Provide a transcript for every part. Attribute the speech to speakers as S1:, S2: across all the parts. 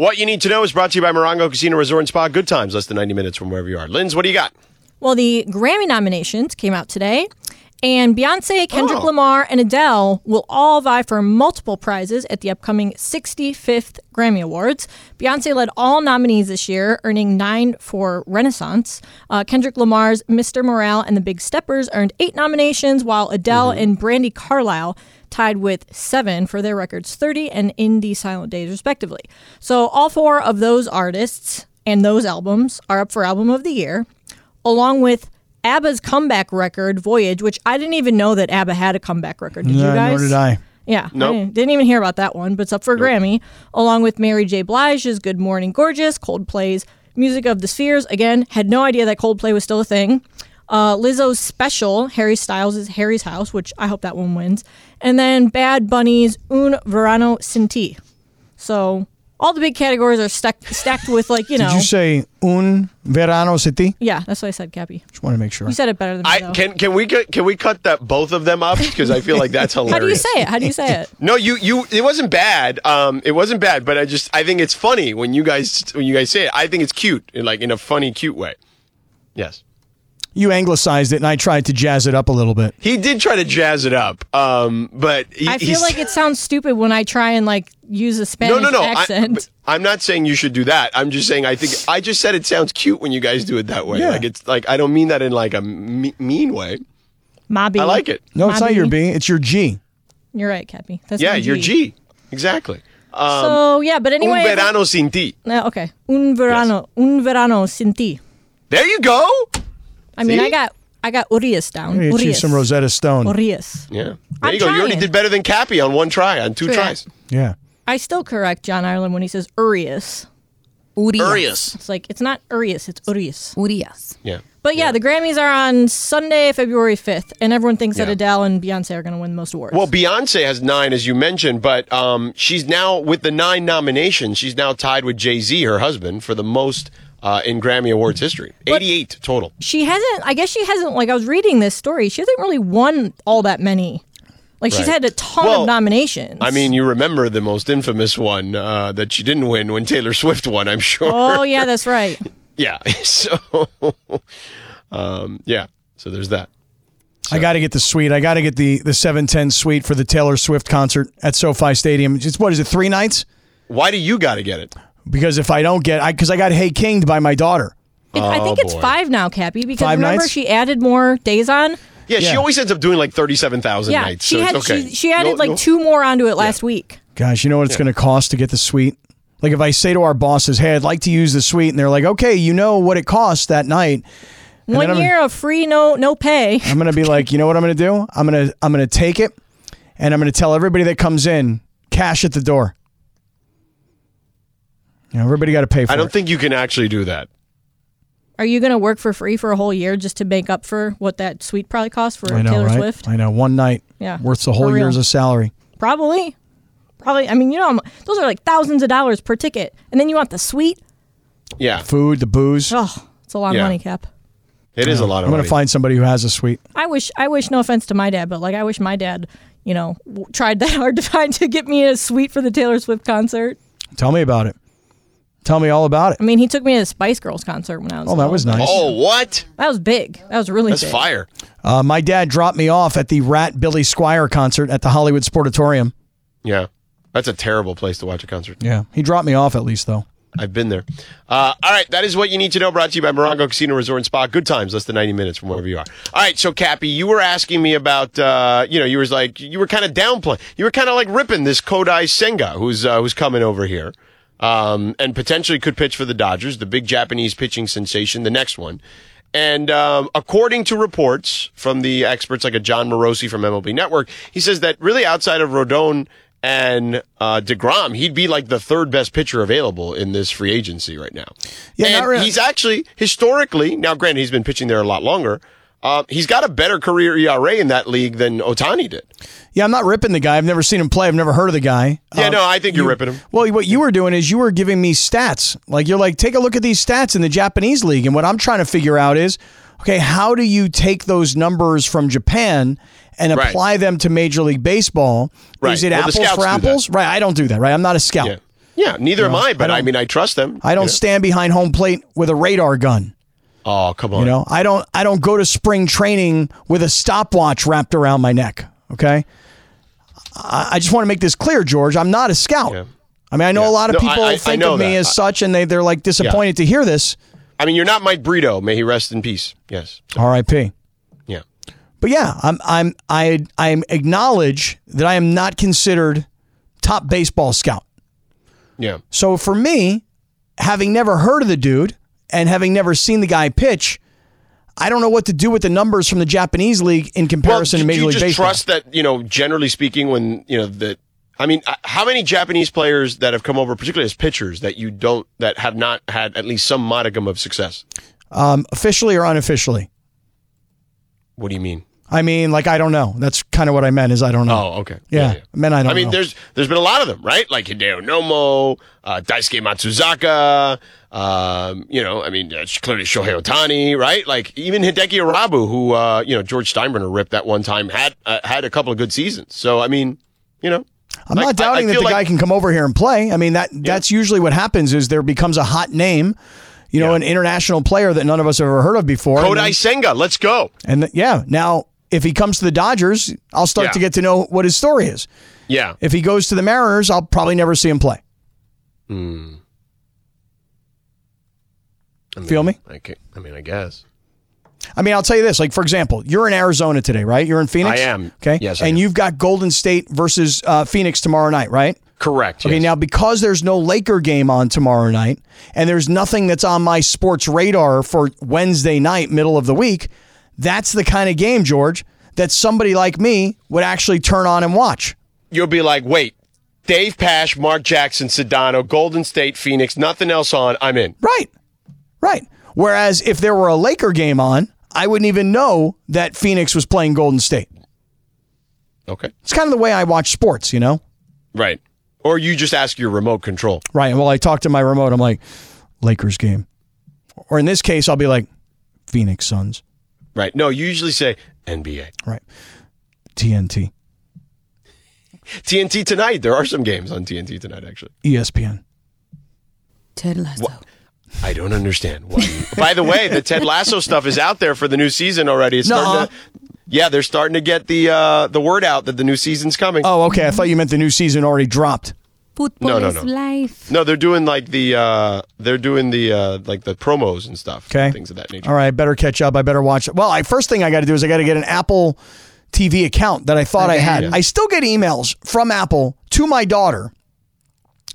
S1: What you need to know is brought to you by Morongo Casino Resort and Spa. Good times, less than 90 minutes from wherever you are. Linz, what do you got?
S2: Well, the Grammy nominations came out today, and Beyonce, Kendrick
S1: Oh.
S2: Lamar, and Adele will all vie for multiple prizes at the upcoming 65th Grammy Awards. Beyonce led all nominees this year, earning nine for Renaissance. Uh, Kendrick Lamar's Mr. Morale and the Big Steppers earned eight nominations, while Adele and Brandi Carlile tied with seven for their records 30 and In These Silent Days, respectively. So all four of those artists and those albums are up for Album of the Year, along with ABBA's comeback record, Voyage, which I didn't even know that ABBA had a comeback record. Did you
S3: No,
S2: guys?
S3: nor did I.
S2: Yeah,
S1: Nope.
S2: I didn't, didn't even hear about that one, but it's up for a Grammy, along with Mary J. Blige's Good Morning Gorgeous, Coldplay's Music of the Spheres. Again, had no idea that Coldplay was still a thing. Uh, Lizzo's special, Harry Styles' is Harry's House, which I hope that one wins. And then Bad Bunny's Un Verano Sin Ti. So all the big categories are stacked, stacked with, like, you know.
S3: Did you say un verano city?
S2: yeah, that's what I said, Cappy.
S3: Just want to make sure.
S2: You said it better than me,
S1: I
S2: though.
S1: can can we cut- can we cut that both of them up because I feel like that's hilarious.
S2: How do you say it? How do you say it?
S1: No, you you it wasn't bad. Um, it wasn't bad, but I just I think it's funny when you guys when you guys say it. I think it's cute, in like in a funny, cute way. Yes,
S3: You anglicized it, and I tried to jazz it up a little bit.
S1: he did try to jazz it up. Um, but he,
S2: I feel
S1: he's-
S2: like it sounds stupid when I try and like use a Spanish
S1: no, no, no. I,
S2: accent.
S1: but I'm not saying you should do that. I'm just saying I think I just said it sounds cute when you guys do it that way.
S3: Yeah.
S1: Like it's like I don't mean that in like a me- mean way.
S2: Mobby.
S1: I like it.
S3: No, it's not your B. It's your G.
S2: You're right, Cappy. That's
S1: Yeah,
S2: my
S1: your G. Exactly. Um,
S2: so yeah, but anyway.
S1: un verano sin ti.
S2: No, okay. Un verano, un verano sin ti.
S1: There you go.
S2: I mean,
S1: See?
S2: I got I got Urias down.
S3: Get you
S2: Urias.
S3: some Rosetta Stone.
S2: Urias.
S1: Yeah. There
S2: I'm
S1: you go. You already
S2: trying.
S1: did better than Cappy on one try, on two
S2: True.
S1: tries.
S3: Yeah.
S2: I still correct John Ireland when he says Urias.
S4: Urias.
S2: It's like it's not Urias, it's Urias.
S4: Urias.
S1: Yeah.
S2: But yeah, the Grammys are on Sunday, February 5th, and everyone thinks that
S1: Yeah.
S2: Adele and Beyonce are going to win the most awards.
S1: Well, Beyonce has nine, as you mentioned, but um, she's now with the nine nominations. She's now tied with Jay Z, her husband, for the most uh, in Grammy Awards history. Eighty-eight total. she
S2: she hasn't i guess she hasn't like i was reading this story she hasn't really won all that many like she's
S1: Right.
S2: had a ton
S1: Well,
S2: of nominations
S1: I mean, you remember the most infamous one uh, that she didn't win when Taylor Swift won. I'm sure.
S2: oh yeah that's right
S1: Yeah. So, um, yeah. So there's that.
S3: I got to get the suite. I got to get the the 710 suite for the Taylor Swift concert at SoFi Stadium. It's what is it? Three nights?
S1: Why do you got to get it?
S3: Because if I don't get, I because I got Hey Kinged by my daughter.
S2: It- i think oh, it's
S1: boy.
S2: five now cappy because
S3: Five
S2: remember
S3: nights?
S2: she added more days on
S1: Yeah, she
S3: Yeah.
S1: always ends up doing like thirty-seven thousand
S2: yeah
S1: nights.
S2: she
S1: so
S2: had
S1: it's okay.
S2: she, she added
S1: You'll-
S2: like
S1: you'll-
S2: two more onto it last week
S3: Guys, you know what it's going to cost to get the suite? Like if I say to our bosses, "Hey, I'd like to use the suite," and they're like, "Okay, you know what it costs that night." And
S2: one
S3: then I'm-
S2: year of free no no pay
S3: I'm gonna be like, you know what I'm gonna do? I'm gonna I'm gonna take it, and I'm gonna tell everybody that comes in, cash at the door. You know, everybody got to pay for
S1: I don't
S3: it.
S1: think you can actually do that.
S2: are you going to work for free for a whole year just to make up for what that suite probably cost for
S3: I know,
S2: taylor
S3: right?
S2: swift
S3: I know. One night,
S2: Yeah,
S3: worth the whole
S2: real.
S3: year's of salary.
S2: Probably. Probably. I mean, you know, those are like thousands of dollars per ticket. And then you want the suite?
S1: Yeah,
S3: Food, the booze.
S2: Oh, it's a lot
S1: Yeah.
S2: of money, Cap.
S1: it is a lot of money.
S3: I'm gonna find somebody who has a suite.
S2: I wish, I wish, no offense to my dad, but like, I wish my dad, you know, tried that hard to find to get me a suite for the Taylor Swift concert.
S3: Tell me about it. Tell me all about it.
S2: I mean, he took me to the Spice Girls concert when I was.
S3: Oh, that was nice.
S1: oh, what?
S2: That was big. That was really
S1: That's
S2: big.
S1: fire.
S3: Uh, my dad dropped me off at the Rat Billy Squier concert at the Hollywood Sportatorium.
S1: Yeah, that's a terrible place to watch a concert.
S3: Yeah, he dropped me off at least though.
S1: I've been there. Uh, all right, that is what you need to know. Brought to you by Morongo Casino Resort and Spa. Good times, less than ninety minutes from wherever you are. All right, so Cappy, you were asking me about, uh, you know, you were like, you were kind of downplaying, you were kind of like ripping this Kodai Senga, who's uh, who's coming over here, um, and potentially could pitch for the Dodgers, the big Japanese pitching sensation, the next one. And um, according to reports from the experts like a Jon Morosi from MLB Network, he says that really outside of Rodon and uh, Degrom, he'd be like the third best pitcher available in this free agency right now.
S3: Yeah,
S1: and
S3: not really.
S1: he's actually historically now. Granted, he's been pitching there a lot longer. Uh, he's got a better career ERA in that league than Ohtani did.
S3: Yeah, I'm not ripping the guy. I've never seen him play. I've never heard of the guy.
S1: Yeah,
S3: Uh,
S1: no, I think you're ripping him.
S3: Well, what you were doing is you were giving me stats. Like you're like, take a look at these stats in the Japanese league, and what I'm trying to figure out is, okay, how do you take those numbers from Japan and
S1: Right.
S3: apply them to Major League Baseball?
S1: Right.
S3: Is it
S1: Well,
S3: apples for apples? Right. I don't do that. Right. I'm not a scout.
S1: Yeah, yeah. Neither am I, but
S3: I
S1: I, mean, I trust them.
S3: I don't
S1: you know?
S3: stand behind home plate with a radar gun.
S1: Oh, come on.
S3: You know, I don't. I don't go to spring training with a stopwatch wrapped around my neck. Okay. I, I just want to make this clear, George. I'm not a scout.
S1: Yeah.
S3: I mean, I know
S1: Yeah.
S3: a lot of
S1: No,
S3: people
S1: I- I
S3: think of me
S1: that.
S3: as such, and they they're like disappointed to hear this.
S1: I mean, you're not Mike Brito. May he rest in peace. Yes. So,
S3: R.I.P.
S1: yeah.
S3: But yeah, I'm I'm I I acknowledge that I am not considered top baseball scout.
S1: Yeah.
S3: So for me, having never heard of the dude and having never seen the guy pitch, I don't know what to do with the numbers from the Japanese league in comparison
S1: well,
S3: to
S1: do
S3: Major
S1: you
S3: League
S1: just
S3: Baseball.
S1: trust that you know generally speaking when you know that i mean uh, how many japanese players that have come over particularly as pitchers that you don't that have not had at least some modicum of success
S3: um, officially or unofficially.
S1: what do you mean
S3: I mean, like I don't know. That's kind of what I meant. Is I don't know.
S1: oh okay
S3: yeah, I meant I don't
S1: I mean,
S3: know.
S1: there's there's been a lot of them, right? Like Hideo Nomo, uh, Daisuke Matsuzaka. Um, you know, I mean, uh, clearly Shohei Ohtani, right? Like even Hideki Irabu, who uh, you know George Steinbrenner ripped that one time, had uh, had a couple of good seasons. So I mean, you know,
S3: I'm
S1: like,
S3: not doubting
S1: I, I
S3: that the
S1: like-
S3: guy can come over here and play. I mean that that's usually what happens is there becomes a hot name, you know,
S1: Yeah.
S3: an international player that none of us have ever heard of before.
S1: Kodai
S3: then-
S1: Senga. Let's go.
S3: And th- yeah, now if he comes to the Dodgers, I'll start
S1: Yeah.
S3: to get to know what his story is.
S1: Yeah.
S3: If he goes to the Mariners, I'll probably never see him play.
S1: I mean,
S3: Feel me?
S1: I, I mean, I guess.
S3: I mean, I'll tell you this: like for example, you're in Arizona today, right? You're in Phoenix.
S1: I am.
S3: Okay.
S1: Yes, I
S3: and
S1: am.
S3: you've got Golden State versus uh, Phoenix tomorrow night, right?
S1: Correct.
S3: Okay.
S1: yes.
S3: Now, because there's no Laker game on tomorrow night, and there's nothing that's on my sports radar for Wednesday night, middle of the week, that's the kind of game, George, that somebody like me would actually turn on and watch.
S1: you'll be like, wait, Dave Pasch, Mark Jackson, Sedano, Golden State, Phoenix, nothing else on. I'm in.
S3: Right. Right. Whereas if there were a Laker game on, I wouldn't even know that Phoenix was playing Golden State.
S1: Okay.
S3: It's kind of the way I watch sports, you know?
S1: Right. Or you just ask your remote control.
S3: Right. And while I talk to my remote, I'm like, Lakers game. Or in this case, I'll be like, Phoenix Suns.
S1: Right. No, you usually say NBA.
S3: Right. TNT.
S1: TNT tonight. There are some games on TNT tonight, actually.
S3: ESPN.
S4: Ted Lasso.
S1: I don't understand. Why you- By the way, the Ted Lasso stuff is out there for the new season already. It's starting
S3: Nuh-uh.
S1: to, yeah, they're starting to get the uh, the word out that the new season's coming.
S3: Oh, okay. I thought you meant the new season already dropped.
S4: Football
S1: No, no,
S4: is
S1: no.
S4: life.
S1: No, they're doing like the uh, they're doing the uh, like the promos and stuff.
S3: Okay.
S1: Things of that nature.
S3: All right. Better catch up. I better watch it. Well, I first thing I got to do is I got to get an Apple TV account that I thought I
S4: Okay.
S3: had.
S1: Yeah.
S3: I still get emails from Apple to my daughter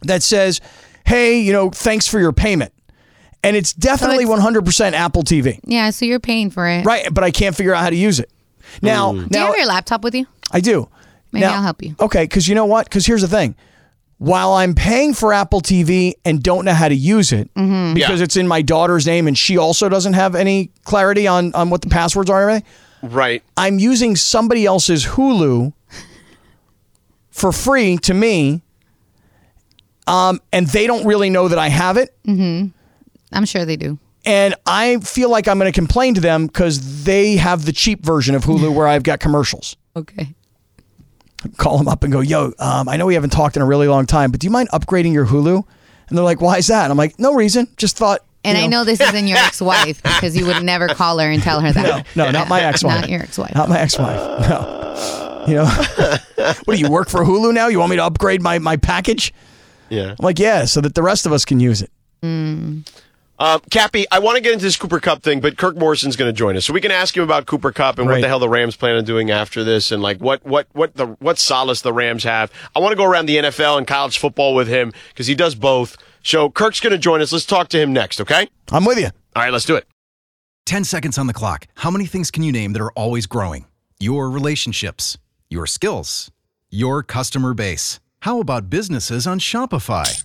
S3: that says, "Hey, you know, thanks for your payment." And it's definitely
S4: it's-
S3: 100% Apple TV.
S4: Yeah, so you're paying for it.
S3: Right, but I can't figure out how to use it. Now,
S4: Do you have your laptop with you?
S3: I do.
S4: Maybe
S3: Now-
S4: I'll help you.
S3: Okay, because you know what? Because here's the thing. While I'm paying for Apple TV and don't know how to use it
S4: Mm-hmm.
S3: because
S1: Yeah.
S3: it's in my daughter's name and she also doesn't have any clarity on, on what the passwords are and everything,
S1: Right.
S3: I'm using somebody else's Hulu for free to me. Um, and they don't really know that I have it.
S4: I'm sure they do.
S3: And I feel like I'm going to complain to them because they have the cheap version of Hulu where I've got commercials.
S4: Okay.
S3: call them up and go, "Yo, um, I know we haven't talked in a really long time, but do you mind upgrading your Hulu?" And they're like, "Why is that?" And I'm like, "No reason. Just thought."
S4: And
S3: you
S4: I know this isn't your ex-wife because you would never call her and tell her that.
S3: No, no not my ex-wife.
S4: Not your ex-wife.
S3: Not my ex-wife. No. You know, what do you work for Hulu now? You want me to upgrade my my package?
S1: Yeah.
S3: I'm like, yeah, so that the rest of us can use it.
S1: Um, Cappy, I want to get into this Cooper Kupp thing, but Kirk Morrison's going to join us, so we can ask him about Cooper Kupp and what the hell the Rams plan on doing after this, and like what what what the what solace the Rams have. I want to go around the NFL and college football with him because he does both. So Kirk's going to join us. Let's talk to him next, okay?
S3: I'm with you.
S1: All right, let's do it.
S5: 10 seconds on the clock. How many things can you name that are always growing? Your relationships, your skills, your customer base. How about businesses on Shopify?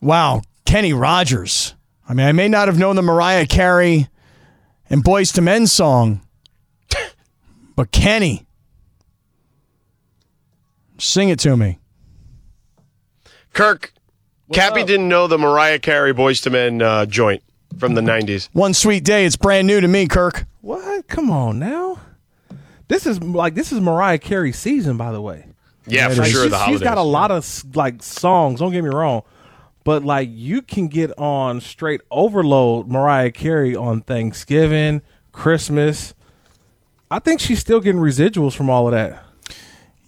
S3: Wow, Kenny Rogers. I mean, I may not have known the Mariah Carey and Boyz II Men song, but Kenny, sing it to me.
S1: Kirk, Cappy didn't know the Mariah Carey Boyz II Men uh, joint from the 90s.
S3: One sweet day. It's brand new to me, Kirk.
S6: What? Come on now. This is like this is Mariah Carey's season, by the way.
S1: Yeah, for
S6: Like,
S1: sure.
S6: she's,
S1: The
S6: she's
S1: holidays.
S6: got a lot of like songs. Don't get me wrong, but like you can get on straight overload Mariah Carey on Thanksgiving, Christmas. I think she's still getting residuals from all of that.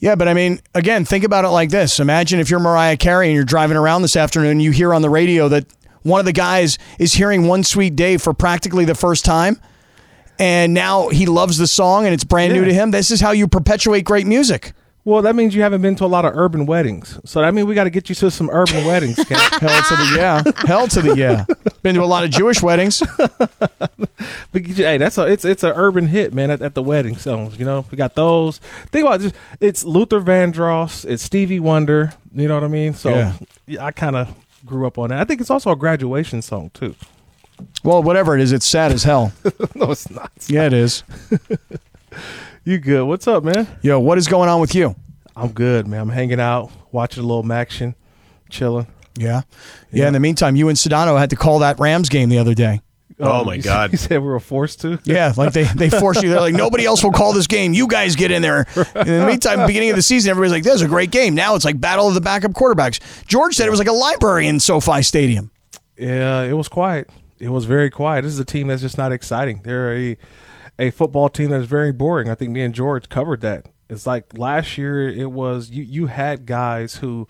S3: Yeah, but I mean, again, think about it like this. Imagine if you're Mariah Carey and you're driving around this afternoon and you hear on the radio that one of the guys is hearing One Sweet Day for practically the first time. And now he loves the song and it's brand new to him. This is how you perpetuate great music.
S6: Well, that means you haven't been to a lot of urban weddings. So that means we got to get you to some urban weddings. Ken.
S3: Hell to the yeah. Hell to the yeah. Been to a lot of Jewish weddings.
S6: But hey, that's a it's it's an urban hit, man. At, at the wedding songs, you know, we got those. Think about it, just it's Luther Vandross, it's Stevie Wonder. You know what I mean? So
S3: Yeah.
S6: I kind of grew up on that. I think it's also a graduation song too.
S3: Well, whatever it is, it's sad as hell.
S6: no, it's not.
S3: Yeah, it is.
S6: You good? What's up, man?
S3: Yo, what is going on with you?
S6: I'm good, man. I'm hanging out, watching a little action, chilling.
S3: Yeah. Yeah, in the meantime, you and Sedano had to call that Rams game the other day.
S1: Oh, oh
S6: my
S1: God.
S6: Said, you said we were forced to.
S3: Yeah, like they, they force you. They're like, nobody else will call this game. You guys get in there. And in the meantime, beginning of the season, everybody's like, this is a great game. Now it's like battle of the backup quarterbacks. George said it was like a library in SoFi Stadium.
S6: Yeah, it was quiet. It was very quiet. This is a team that's just not exciting. They're a a football team that's very boring. I think me and George covered that. It's like last year it was you you had guys who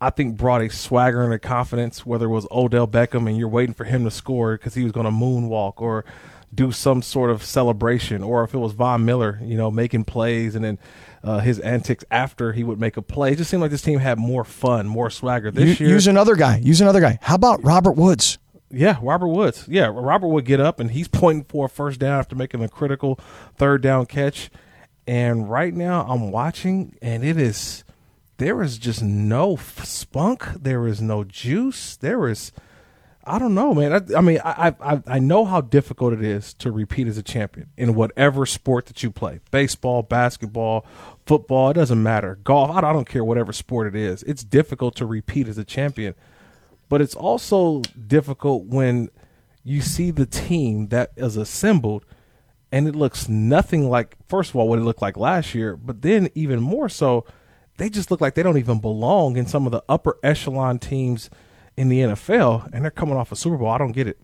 S6: I think brought a swagger and a confidence, whether it was Odell Beckham and you're waiting for him to score because he was going to moonwalk or do some sort of celebration, or if it was Von Miller, you know, making plays and then uh, his antics after he would make a play. It just seemed like this team had more fun, more swagger. This year,
S3: use another guy. Use another guy. How about Robert Woods?
S6: Yeah, Robert Woods. Yeah, Robert would get up and he's pointing for a first down after making a critical third down catch. And right now I'm watching and it is there is just no spunk, there is no juice, there is I don't know, man. I, I mean, I, I I know how difficult it is to repeat as a champion in whatever sport that you play. Baseball, basketball, football, it doesn't matter. Golf, I don't care whatever sport it is. It's difficult to repeat as a champion but it's also difficult when you see the team that is assembled and it looks nothing like first of all what it looked like last year but then even more so they just look like they don't even belong in some of the upper echelon teams in the NFL and they're coming off a Super Bowl I don't get it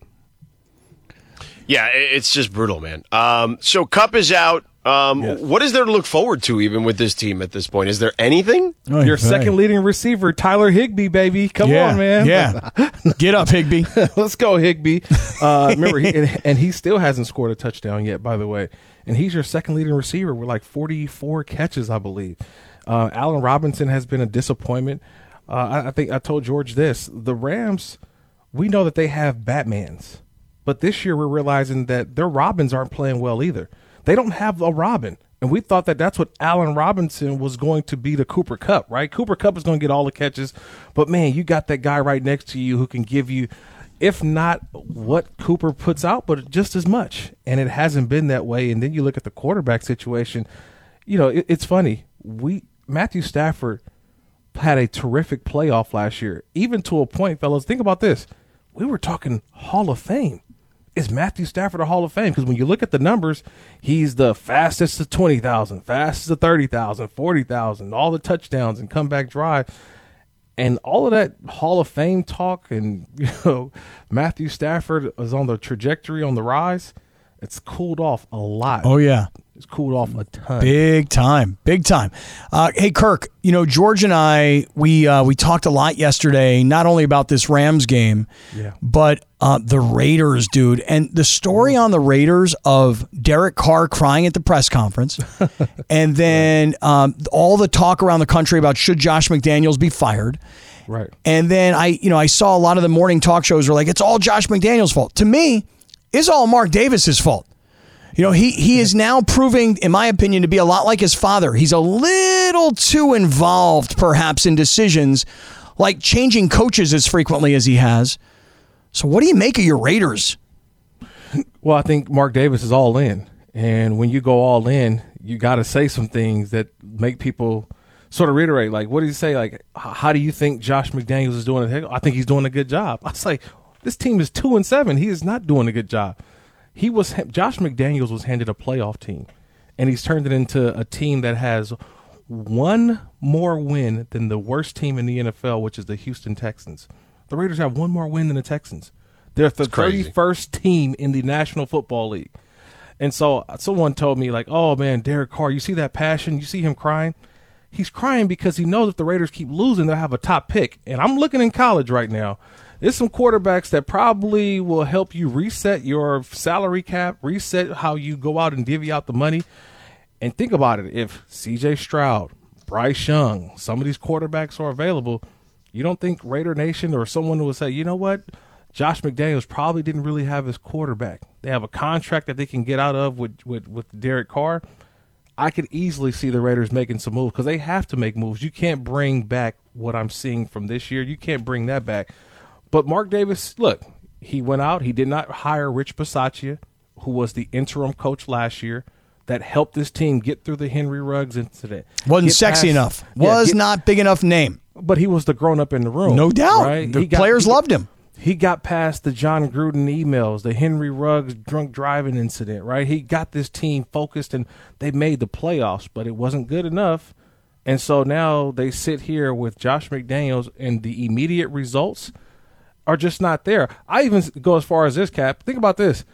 S1: Yeah, it's just brutal, man. Um, so Kupp is out. Um,
S6: Yes.
S1: What is there to look forward to even with this team at this point? Is there anything?
S6: your second leading receiver Tyler Higbee baby come
S3: yeah,
S6: on man
S3: Yeah. Get up, Higbee.
S6: Let's go, Higbee. Uh, remember, he, and, and he still hasn't scored a touchdown yet, by the way. And he's your second leading receiver with like 44 catches, I believe. Uh, Allen Robinson has been a disappointment. Uh, I, I think I told George this: the Rams, we know that they have Batmans, but this year we're realizing that their Robins aren't playing well either. They don't have a Robin. And we thought that that's what Allen Robinson was going to be the Cooper Kupp, right? Cooper Kupp is going to get all the catches, but man, you got that guy right next to you who can give you, if not what Cooper puts out, but just as much. And it hasn't been that way. And then you look at the quarterback situation. You know, it, it's funny. We Matthew Stafford had a terrific playoff last year, even to a point, fellas. Think about this: we were talking Hall of Fame is Matthew Stafford a Hall of Fame? Because when you look at the numbers, he's the fastest to 20,000, fastest to 30,000, 40,000, all the touchdowns and comeback drive. And all of that Hall of Fame talk and, you know, Matthew Stafford is on the trajectory on the rise. It's cooled off a lot.
S3: Oh, yeah.
S6: It's cooled off a ton.
S3: Big time, big time. Uh, hey, Kirk, you know George and I we uh, we talked a lot yesterday, not only about this Rams game,
S6: Yeah.
S3: but uh, the Raiders, dude, and the story on the Raiders of Derek Carr crying at the press conference, and then um, all the talk around the country about should Josh McDaniels be fired.
S6: Right.
S3: And then I, you know, I saw a lot of the morning talk shows were like, it's all Josh McDaniels' fault. To me, it's all Mark Davis's fault. You know, he he is now proving, in my opinion, to be a lot like his father. He's a little too involved, perhaps, in decisions, like changing coaches as frequently as he has. So, what do you make of your Raiders?
S6: Well, I think Mark Davis is all in. And when you go all in, you got to say some things that make people sort of reiterate. Like, what did he say? Like, how do you think Josh McDaniels is doing? I think he's doing a good job. I was like, this team is two and seven. He is not doing a good job. He was Josh McDaniels was handed a playoff team, and he's turned it into a team that has one more win than the worst team in the NFL, which is the Houston Texans. The Raiders have one more win than the Texans. They're the. 31st team in the National Football League. And so uh, someone told me, like, oh man, Derek Carr, you see that passion? You see him crying? He's crying because he knows if the Raiders keep losing, they'll have a top pick. And I'm looking in college right now. There's some quarterbacks that probably will help you reset your salary cap, reset how you go out and divvy out the money. And think about it. If CJ Stroud, Bryce Young, some of these quarterbacks are available, you don't think Raider Nation or someone will say, you know what? Josh McDaniels probably didn't really have his quarterback. They have a contract that they can get out of with, with, with Derek Carr. I could easily see the Raiders making some moves because they have to make moves. You can't bring back what I'm seeing from this year. You can't bring that back. But Mark Davis, look, he went out. He did not hire Rich Bisaccia, who was the interim coach last year, that helped this team get through the Henry Ruggs incident.
S3: Wasn't
S6: Get
S3: sexy
S6: past-
S3: enough.
S6: Yeah,
S3: Was
S6: get-
S3: not big enough name.
S6: but he was the grown up in the room.
S3: No doubt.
S6: Right?
S3: The
S6: He
S3: players
S6: he-
S3: loved him.
S6: He got past the Jon Gruden emails, the Henry Ruggs drunk driving incident, right? He got this team focused and they made the playoffs, but it wasn't good enough. And so now they sit here with Josh McDaniels and the immediate results are just not there. I even go as far as this cap. Think about this.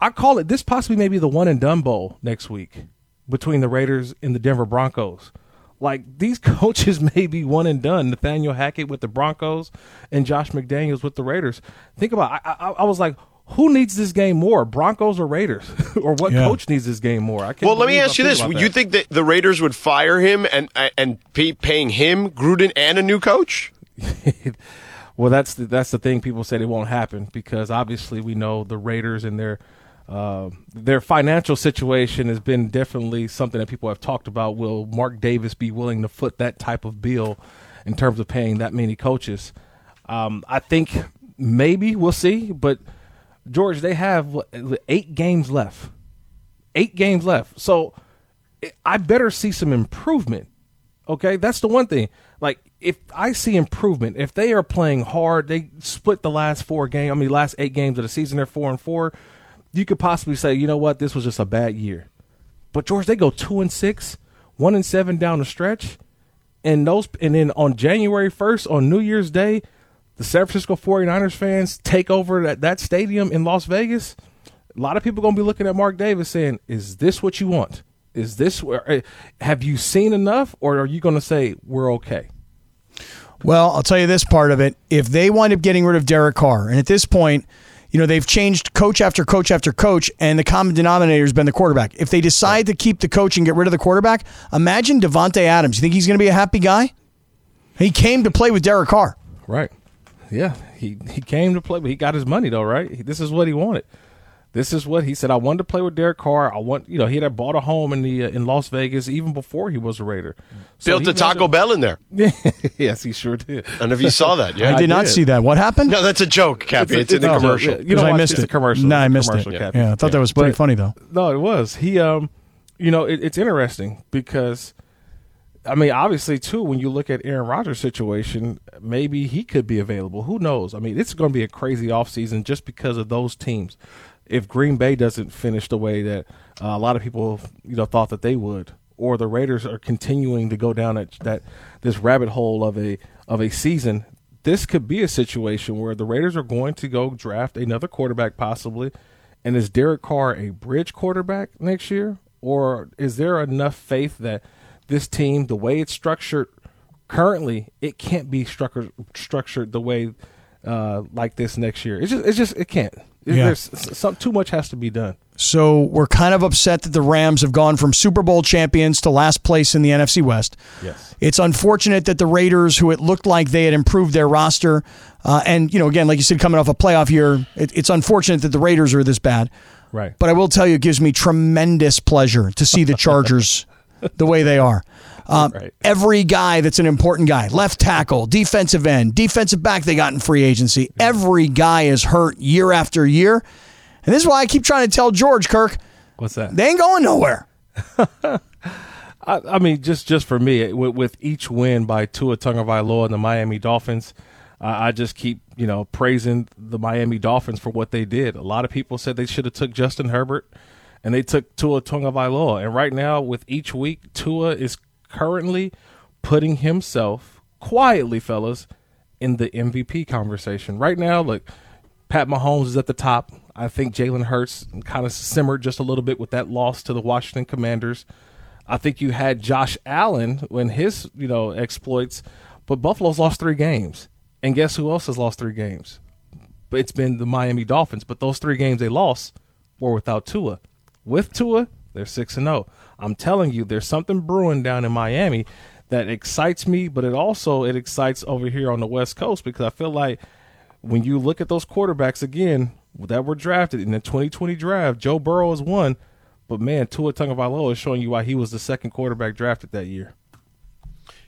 S6: I call it this possibly maybe the one and done bowl next week between the Raiders and the Denver Broncos. Like these coaches may be one and done. Nathaniel Hackett with the Broncos and Josh McDaniels with the Raiders. Think about. I, I, I was like, who needs this game more, Broncos or Raiders, or what
S3: Yeah.
S6: coach needs this game more? I can't
S1: Well, let me ask you this:
S6: thinking
S1: Would you think that the Raiders would fire him and and pay, paying him Gruden and a new coach?
S6: Well, that's the, that's the thing. People say it won't happen because obviously we know the Raiders and their uh, their financial situation has been definitely something that people have talked about. Will Mark Davis be willing to foot that type of bill in terms of paying that many coaches? Um, I think maybe we'll see, but George, they have eight games left. Eight games left, so I better see some improvement. Okay, that's the one thing. Like if I see improvement, if they are playing hard, they split the last four game. I mean, last eight games of the season, they're four and four. You could possibly say, you know what, this was just a bad year. But George, they go two and six, one and seven down the stretch, and those, and then on January first, on New Year's Day, the San Francisco 49ers fans take over that, that stadium in Las Vegas. A lot of people gonna be looking at Mark Davis saying, "Is this what you want? Is this where? eh, Have you seen enough, or are you gonna say we're okay?"
S3: Well, I'll tell you this part of it. If they wind up getting rid of Derek Carr, and at this point, You know, they've changed coach after coach after coach, and the common denominator has been the quarterback. If they decide to keep the coach and get rid of the quarterback, imagine Davante Adams. You think he's going to be a happy guy? He came to play with Derek Carr.
S6: Right. Yeah. He he came to play, but he got his money though, right? This is what he wanted. This is what he said. I wanted to play with Derek Carr. I want, you know, he had bought a home in the uh, in Las Vegas even before he was a Raider. So
S1: Built a Taco
S6: wanted-
S1: Bell in there.
S6: yes, he sure did.
S1: I don't know if you saw that. Yeah,
S3: I did not
S6: did.
S3: see that. What happened?
S1: No, that's a joke, Cappy. It's, in the
S6: no,
S1: commercial.
S6: yeah, You
S3: 'Cause
S6: know,
S3: I
S6: watch-
S3: missed
S6: it's
S3: it.
S6: a commercial.
S3: No, I missed it.
S1: Yeah.
S6: Cappy.
S3: Yeah, I thought that was pretty
S6: But-
S3: funny though.
S6: No, it was. He, um, you know, it, it's interesting because, I mean, obviously, too, when you look at Aaron Rodgers' situation, maybe he could be available. Who knows? I mean, it's going to be a crazy offseason just because of those teams. If Green Bay doesn't finish the way that uh, a lot of people, you know, thought that they would, or the Raiders are continuing to go down that, that this rabbit hole of a of a season, this could be a situation where the Raiders are going to go draft another quarterback possibly. And is Derek Carr a bridge quarterback next year? Or is there enough faith that this team, the way it's structured currently, it can't be structured structured the way uh, like this next year? It's just it's just it can't.
S3: Yeah.
S6: There's some too much has to be done.
S3: So we're kind of upset that the Rams have gone from Super Bowl champions to last place in the NFC West.
S6: Yes.
S3: It's unfortunate that the Raiders, who it looked like they had improved their roster, uh, and you know, again, like you said, coming off a playoff year, it, it's unfortunate that the Raiders are this bad.
S6: Right.
S3: But I will tell you, it gives me tremendous pleasure to see the Chargers the way they are. Um,
S6: Right.
S3: Every guy that's an important guy, left tackle, defensive end, defensive back, they got in free agency. Every guy is hurt year after year. And this is why I keep trying to tell George Kirk,
S6: What's that?
S3: they ain't going nowhere.
S6: I, I mean, just just for me, with, with each win by Tua Tagovailoa and the Miami Dolphins, I I just keep you know praising the Miami Dolphins for what they did. A lot of people said they should have took Justin Herbert, and they took Tua Tagovailoa. And right now, with each week, Tua is currently putting himself quietly, fellas, in the MVP conversation. Right now, look, Pat Mahomes is at the top. I think Jalen Hurts kind of simmered just a little bit with that loss to the Washington Commanders. I think you had Josh Allen when his, you know, exploits, but Buffalo's lost three games. And guess who else has lost three games? It's been the Miami Dolphins. But those three games they lost were without Tua. With Tua, they're six and zero. I'm telling you, there's something brewing down in Miami that excites me, but it also it excites over here on the West Coast because I feel like when you look at those quarterbacks again that were drafted in the 2020 draft, Joe Burrow is one, but man, Tua Tagovailoa is showing you why he was the second quarterback drafted that year.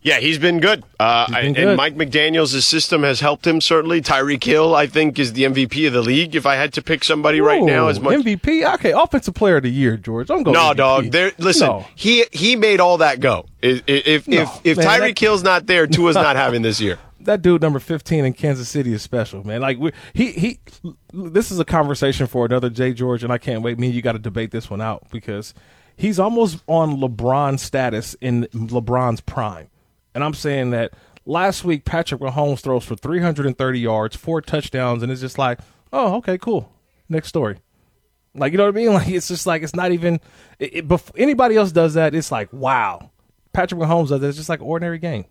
S1: Yeah, he's been good. Uh,
S6: been
S1: I- And. Mike McDaniels' system has helped him, certainly. Tyreek Hill, I think, is the MVP of the league. If I had to pick somebody right now, as much.
S6: MVP, okay, offensive player of the year, George. I'm going.
S1: No,
S6: MVP.
S1: dog. There, listen,
S6: No.
S1: he he made all that go. If if
S6: No,
S1: if, if
S6: man,
S1: Tyreek
S6: that-
S1: Hill's not there, Tua's not having this year.
S6: that dude number 15 in Kansas City is special, man. Like we, he he this is a conversation for another Jay George and I can't wait. Me and you got to debate this one out because he's almost on LeBron status in LeBron's prime. And I'm saying that last week Patrick Mahomes throws for 330 yards, four touchdowns and it's just like, "Oh, okay, cool. Next story." Like, you know what I mean? Like it's just like it's not even it, it, bef- anybody else does that, it's like, "Wow." Patrick Mahomes does it. It's just like ordinary game.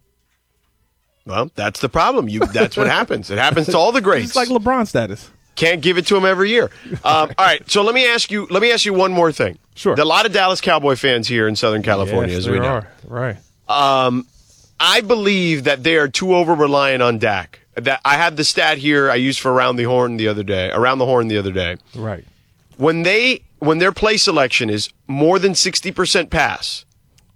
S1: Well, that's the problem. You that's what happens. It happens to all the greats.
S6: It's like LeBron status.
S1: Can't give it to him every year. Um, all right, so let me ask you. Let me ask you one more thing.
S6: Sure.
S1: There are a lot of Dallas Cowboy fans here in Southern California,
S6: Yes,
S1: as we know.
S6: are. Right.
S1: I believe that they are too over reliant on Dak. That I had the stat here I used for around the horn the other day. Around the horn the other day.
S6: Right.
S1: When they when their play selection is more than sixty percent pass,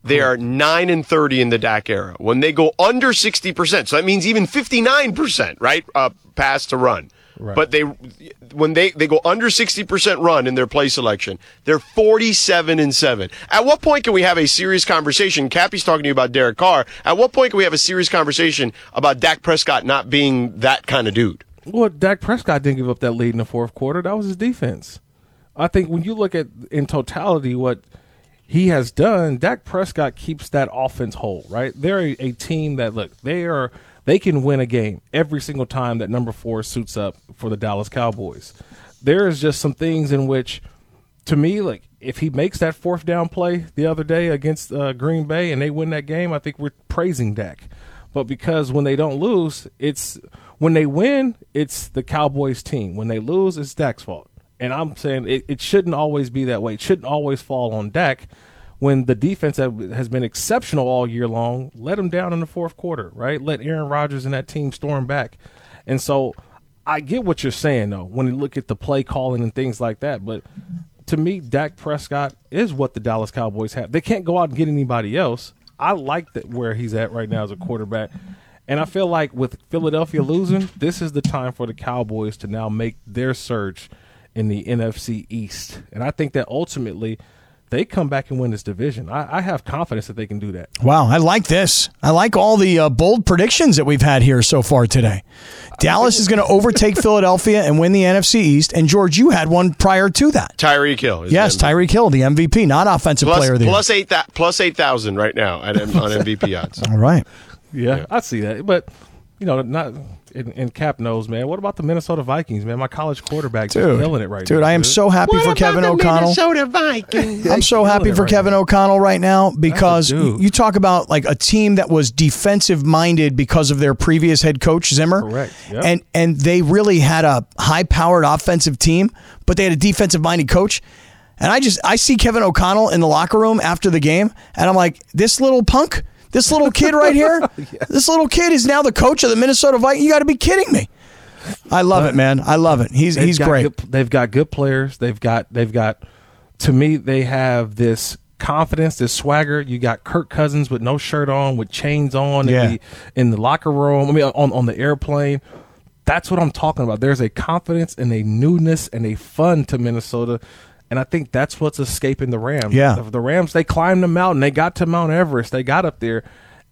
S1: they are nine and thirty in the Dak era. When they go under sixty percent, so that means even fifty nine percent, right? Uh, pass to run.
S6: Right.
S1: But they when they, they go under sixty percent run in their play selection, they're forty seven and seven. At what point can we have a serious conversation? Cappy's talking to you about Derek Carr. At what point can we have a serious conversation about Dak Prescott not being that kind of dude?
S6: Well, Dak Prescott didn't give up that lead in the fourth quarter. That was his defense. I think when you look at in totality what he has done, Dak Prescott keeps that offense whole, right? They're a, a team that look, they are they can win a game every single time that number four suits up for the Dallas Cowboys. There is just some things in which to me, like if he makes that fourth down play the other day against uh, Green Bay and they win that game, I think we're praising Dak. but because when they don't lose, it's when they win, it's the Cowboys team. When they lose, it's Dak's fault. And I'm saying it, it shouldn't always be that way. It shouldn't always fall on Dak when the defense has been exceptional all year long let them down in the fourth quarter, right? Let Aaron Rodgers and that team storm back. And so I get what you're saying though when you look at the play calling and things like that, but to me, Dak Prescott is what the Dallas Cowboys have. They can't go out and get anybody else. I like that where he's at right now as a quarterback. And I feel like with Philadelphia losing, this is the time for the Cowboys to now make their surge in the NFC East. And I think that ultimately they come back and win this division. I, I have confidence that they can do that.
S3: Wow, I like this. I like all the uh, bold predictions that we've had here so far today. Dallas is going to overtake Philadelphia and win the NFC East. And George, you had one prior to that.
S1: Tyreek Hill.
S3: Yes,
S1: the MVP.
S3: Tyreek Hill, the MVP, not offensive
S1: Plus-
S3: player of the year.
S1: plus eight thou- plus eight thousand right now at, on MVP odds.
S3: All right.
S6: Yeah, I see that. But you know, not in, in Cap knows, man. What about the Minnesota Vikings, man? My college quarterback just
S3: Dude,
S6: killing it right
S3: dude,
S6: now.
S3: Dude, I am so happy for Kevin O'Connell.
S1: Minnesota Vikings.
S3: I'm so happy for
S6: right
S3: Kevin O'Connell right now because you talk about like a team that was defensive minded because of their previous head coach Zimmer.
S6: Correct, yep.
S3: And and they really had a high powered offensive team, but they had a defensive minded coach. And I just I see Kevin O'Connell in the locker room after the game, and I'm like, this little punk, this little kid right here, this little kid is now the coach of the Minnesota Vikings. You got to be kidding me. I love it, man. I love it. He's
S6: They've
S3: he's great.
S6: good- they've got good players. They've got they've got to me they have this confidence, this swagger. You got Kirk Cousins with no shirt on, with chains on
S3: Yeah.
S6: in, the, in the locker room. I mean, on on the airplane. That's what I'm talking about. There's a confidence and a newness and a fun to Minnesota. And I think that's what's escaping the Rams.
S3: Yeah.
S6: The, the Rams, they climbed the mountain. They got to Mount Everest. They got up there.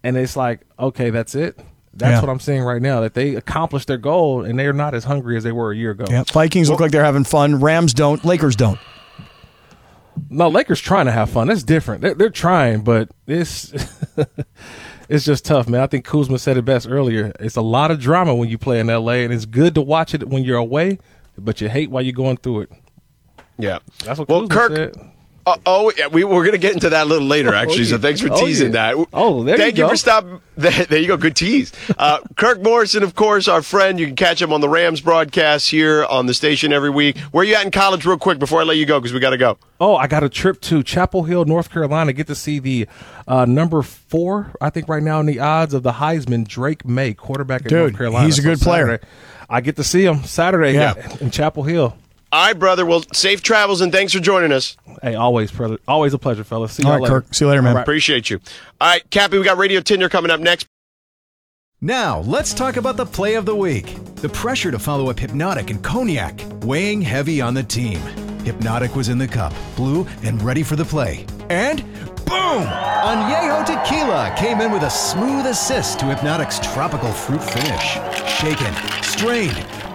S6: And it's like, okay, that's it. That's
S3: Yeah.
S6: what I'm seeing right now. That they accomplished their goal and they're not as hungry as they were a year ago.
S3: Yeah, Vikings look like they're having fun. Rams don't. Lakers don't.
S6: No, Lakers trying to have fun. That's different. They're, they're trying, but it's it's just tough, man. I think Kuzma said it best earlier. It's a lot of drama when you play in LA, and it's good to watch it when you're away, but you hate while you're going through it.
S1: Yeah.
S6: That's what
S1: well,
S6: Kuzma
S1: Kirk.
S6: said.
S1: Uh, oh, yeah, we, we're going to get into that a little later, actually. So
S6: yeah.
S1: thanks for
S6: Oh,
S1: teasing
S6: yeah.
S1: that.
S6: Oh, there
S1: Thank you,
S6: go.
S1: for stopping. There, there you go. Good tease. Uh, Kirk Morrison, of course, our friend. You can catch him on the Rams broadcast here on the station every week. Where you at in college, real quick, before I let you go, because we got to go.
S6: Oh, I got a trip to Chapel Hill, North Carolina. Get to see the uh, number four, I think, right now in the odds of the Heisman, Drake Maye, quarterback in
S3: Dude,
S6: North Carolina.
S3: he's a
S6: So
S3: good player.
S6: Saturday, I get to see him Saturday
S3: Yeah.
S6: in Chapel Hill.
S1: All right, brother. Well, safe travels and thanks for joining us.
S6: Hey, always, brother. Always a pleasure, fellas. See you
S3: right,
S6: later.
S3: Kirk. See you later, man.
S1: Appreciate you. All right, Cappy, we got Radio Tinder coming up next.
S5: Now, let's talk about the play of the week. The pressure to follow up Hpnotiq and Cognac, weighing heavy on the team. Hpnotiq was in the cup, blue, and ready for the play. And boom! Añejo Tequila came in with a smooth assist to Hpnotiq's tropical fruit finish. Shaken, strained,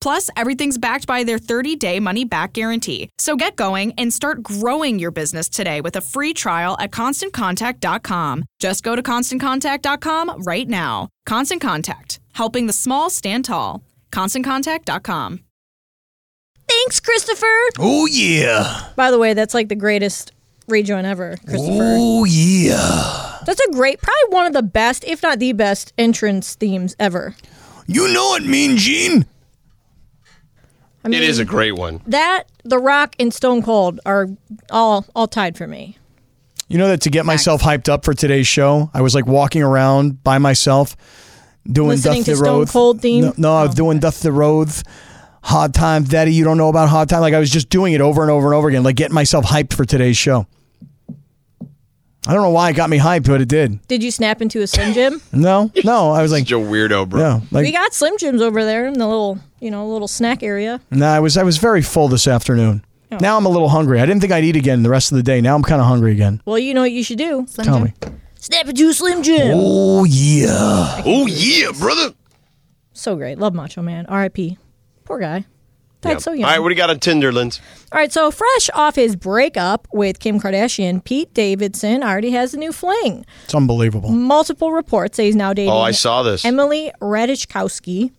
S7: Plus, everything's backed by their 30 day money back guarantee. So get going and start growing your business today with a free trial at constantcontact.com. Just go to constantcontact.com right now. Constant Contact, helping the small stand tall. ConstantContact.com.
S2: Thanks, Christopher.
S3: Oh yeah.
S2: By the way, that's like the greatest rejoin ever, Christopher.
S3: Oh yeah.
S2: That's a great, probably one of the best, if not the best, entrance themes ever.
S3: You know it, Mean Gene.
S2: I mean,
S1: It is a great one.
S2: that The Rock and Stone Cold are all all tied for me.
S3: You know that to get myself hyped up for today's show, I was like walking around by myself doing
S2: Listening
S3: Duff
S2: to
S3: the
S2: Stone
S3: Road.
S2: Cold theme?
S3: No, no I was
S2: Oh,
S3: doing Duff the Road. Hard Times, Daddy. You don't know about Hard Time. Like I was just doing it over and over and over again, like getting myself hyped for today's show. I don't know why it got me hyped, but it did.
S2: Did you snap into a Slim Jim?
S3: No, no. I was like,
S1: Such a weirdo, bro.
S3: yeah,
S2: we got Slim Jims over there in the little, you know, little snack area.
S3: no. I was I was very full this afternoon.
S2: Oh.
S3: Now I'm a little hungry. I didn't think I'd eat again the rest of the day. Now I'm kind of hungry again.
S2: Well, you know what you should do?
S4: Slim
S3: Tell
S4: Jim.
S3: me.
S2: Snap into a Slim Jim.
S3: Oh yeah.
S1: Oh yeah, brother.
S2: So great. Love Macho Man. R.I.P. Poor guy. Died
S1: Yeah.
S2: so young.
S1: All right, what do you got on Tinder, Linz?
S2: All right, so fresh off his breakup with Kim Kardashian, Pete Davidson already has a new fling.
S3: It's unbelievable.
S2: Multiple reports say he's now dating
S1: Oh, I saw this.
S2: Emily Ratajkowski.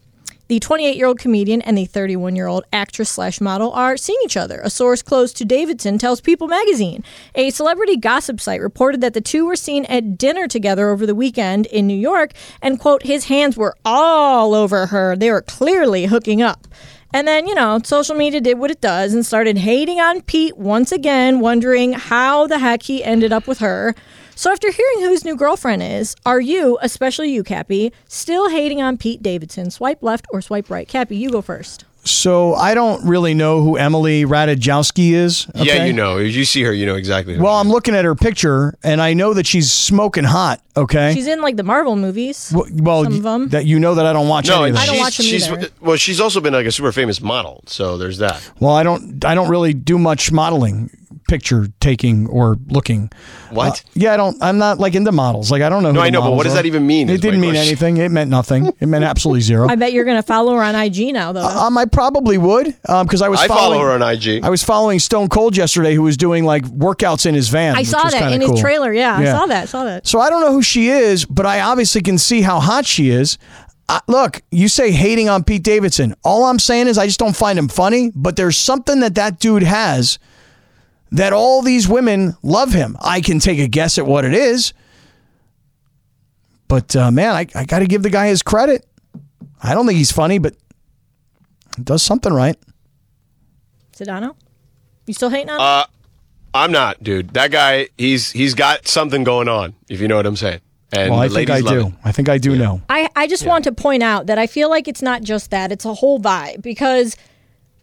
S2: The 28-year-old comedian and the 31-year-old actress slash model are seeing each other. A source close to Davidson tells People magazine. A celebrity gossip site reported that the two were seen at dinner together over the weekend in New York, and quote, his hands were all over her. They were clearly hooking up. And then, you know, social media did what it does and started hating on Pete once again, wondering how the heck he ended up with her. So, after hearing who his new girlfriend is, are you, especially you, Cappy, still hating on Pete Davidson? Swipe left or swipe right? Cappy, you go first.
S3: So I don't really know who Emily Ratajkowski is.
S1: Yeah, you know. If you see her, you know exactly. Who
S3: Well, I'm looking at her picture, and I know that she's smoking hot. Okay.
S2: She's in like the Marvel movies.
S3: well, well,
S2: some of 'em.
S3: that you know that I don't watch
S1: No,
S3: any of them.
S2: I don't
S1: she's,
S2: watch 'em
S1: she's
S2: either.
S1: well, she's also been like a super famous model, so there's that.
S3: Well, I don't. I don't really do much modeling, picture taking, or looking.
S1: What?
S3: Uh, yeah, I don't. I'm not like into models. Like I don't know.
S1: No,
S3: who
S1: I know, but
S3: models
S1: what does
S3: are.
S1: that even mean
S3: It didn't mean
S1: question.
S3: anything. It meant nothing. It meant absolutely zero.
S2: I bet you're going to follow her on IG now, though.
S3: Um, I probably would, because I was.
S1: I follow
S3: following,
S1: her on IG.
S3: I was following Stone Cold yesterday, who was doing like workouts in his van.
S2: I
S3: which
S2: saw
S3: was
S2: that in
S3: cool.
S2: his trailer. Yeah,
S3: Yeah.
S2: I saw that. Saw that.
S3: So I don't know who she is, but I obviously can see how hot she is. Uh, look, you say hating on Pete Davidson. All I'm saying is I just don't find him funny, but there's something that that dude has that all these women love him. I can take a guess at what it is. But uh, man, I, I got to give the guy his credit. I don't think he's funny, but he does something right.
S2: Sedano, you still hating on?
S1: Uh, I'm not, dude. That guy, he's he's got something going on. If you know what I'm saying. And
S3: Well, I think I do.
S1: it.
S3: I think I do know.
S2: I, I just want to point out that I feel like it's not just that, it's a whole vibe because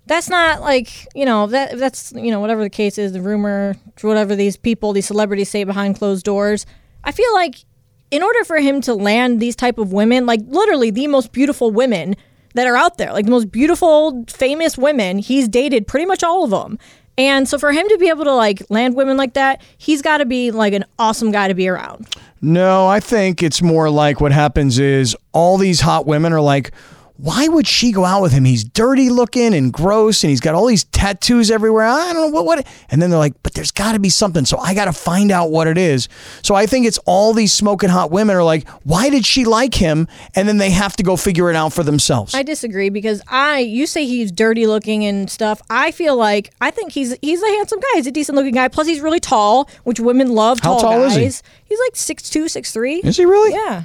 S2: that's not like, you know, that that's, you know, whatever the case is, the rumor, whatever these people, these celebrities say behind closed doors. I feel like in order for him to land these type of women, like literally the most beautiful women that are out there, like the most beautiful, famous women, he's dated pretty much all of them. And so for him to be able to like land women like that, he's got to be like an awesome guy to be around.
S3: No, I think it's more like what happens is all these hot women are like, why would she go out with him? He's dirty looking and gross and he's got all these tattoos everywhere. I don't know what what and then they're like, but there's got to be something. So I got to find out what it is. So I think it's all these smoking hot women are like, why did she like him? And then they have to go figure it out for themselves.
S2: I disagree because I you say he's dirty looking and stuff. I feel like I think he's he's a handsome guy. He's a decent looking guy. Plus he's really tall, which women love
S3: How
S2: tall,
S3: tall is
S2: guys.
S3: he?
S2: He's like six two, six three.
S3: is he really?
S2: Yeah.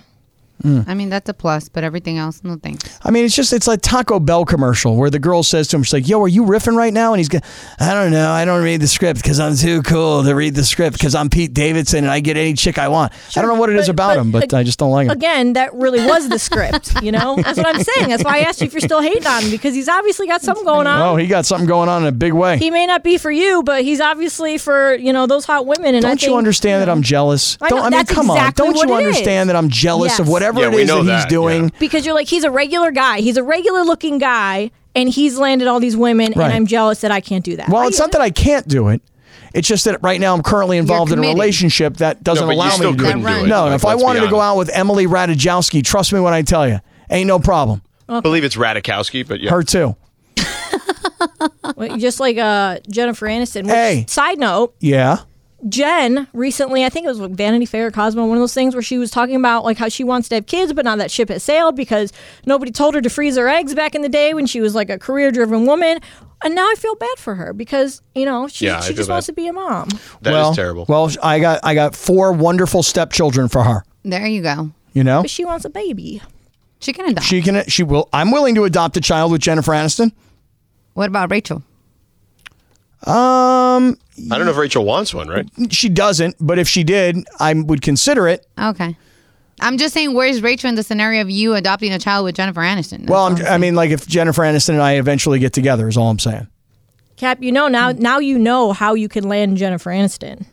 S2: Mm.
S4: I mean, that's a plus, but everything else, no thanks.
S3: I mean, it's just it's like Taco Bell commercial where the girl says to him, she's like, "Yo, are you riffing right now?" And he's going, "I don't know. I don't read the script because I'm too cool to read the script because I'm Pete Davidson and I get any chick I want." I don't know what it is
S2: but-
S3: about
S2: but
S3: him, but
S2: ag-
S3: I just don't like him.
S2: Again, that really was the script, you know? That's what I'm saying. That's why I asked you if you're still hating on him because he's obviously got something going on.
S3: Oh, he got something going on in a big way.
S2: he may not be for you, but he's obviously for, you know, those hot women and I
S3: don't you
S2: think,
S3: understand that I'm jealous?
S2: I
S3: don't I mean,
S2: that's
S3: come
S2: exactly
S3: on. Don't you
S2: what it
S3: understand
S2: is.
S3: that I'm jealous of
S2: Yes.
S3: Whatever
S1: Yeah,
S3: it
S1: we
S3: is
S1: know
S3: that he's doing?
S1: yeah.
S2: because you're like he's a regular guy. He's a regular looking guy and he's landed all these women
S3: Right.
S2: and I'm jealous that I can't do that.
S3: Well,
S2: I
S3: it's
S2: get
S3: not that I can't do it. It's just that right now I'm currently involved in a relationship that doesn't
S1: No,
S3: allow me to do
S1: couldn't
S3: it.
S4: do it.
S3: No,
S1: Like,
S3: if I wanted to go out with Emily Ratajkowski, trust me when I tell you, ain't no problem.
S1: I believe it's Radikowski, but yeah.
S3: Her too.
S2: Just like uh, Jennifer Aniston. Which,
S3: Hey.
S2: Side note:
S3: Yeah.
S2: Jen recently, I think it was like Vanity Fair, or Cosmo, one of those things where she was talking about like how she wants to have kids, but now that ship has sailed because nobody told her to freeze her eggs back in the day when she was like a career-driven woman. And now I feel bad for her because you know she,
S1: Yeah,
S2: she just
S1: bad.
S2: wants to be a mom.
S1: That is
S3: well,
S1: terrible.
S3: Well, I got I got four wonderful stepchildren for her.
S4: There you go.
S3: You know,
S2: But she wants a baby.
S4: She can adopt.
S3: she can she will. I'm willing to adopt a child with Jennifer Aniston.
S4: What about Rachel?
S3: Um,
S1: I don't know if Rachel wants one, right?
S3: she doesn't, but if she did, I would consider it.
S4: Okay. I'm just saying, where's Rachel in the scenario of you adopting a child with Jennifer Aniston? That's
S3: Well, I'm,
S4: I'm
S3: I mean, like if Jennifer Aniston and I eventually get together, is all I'm saying.
S2: Cap, you know now now you know how you can land Jennifer Aniston.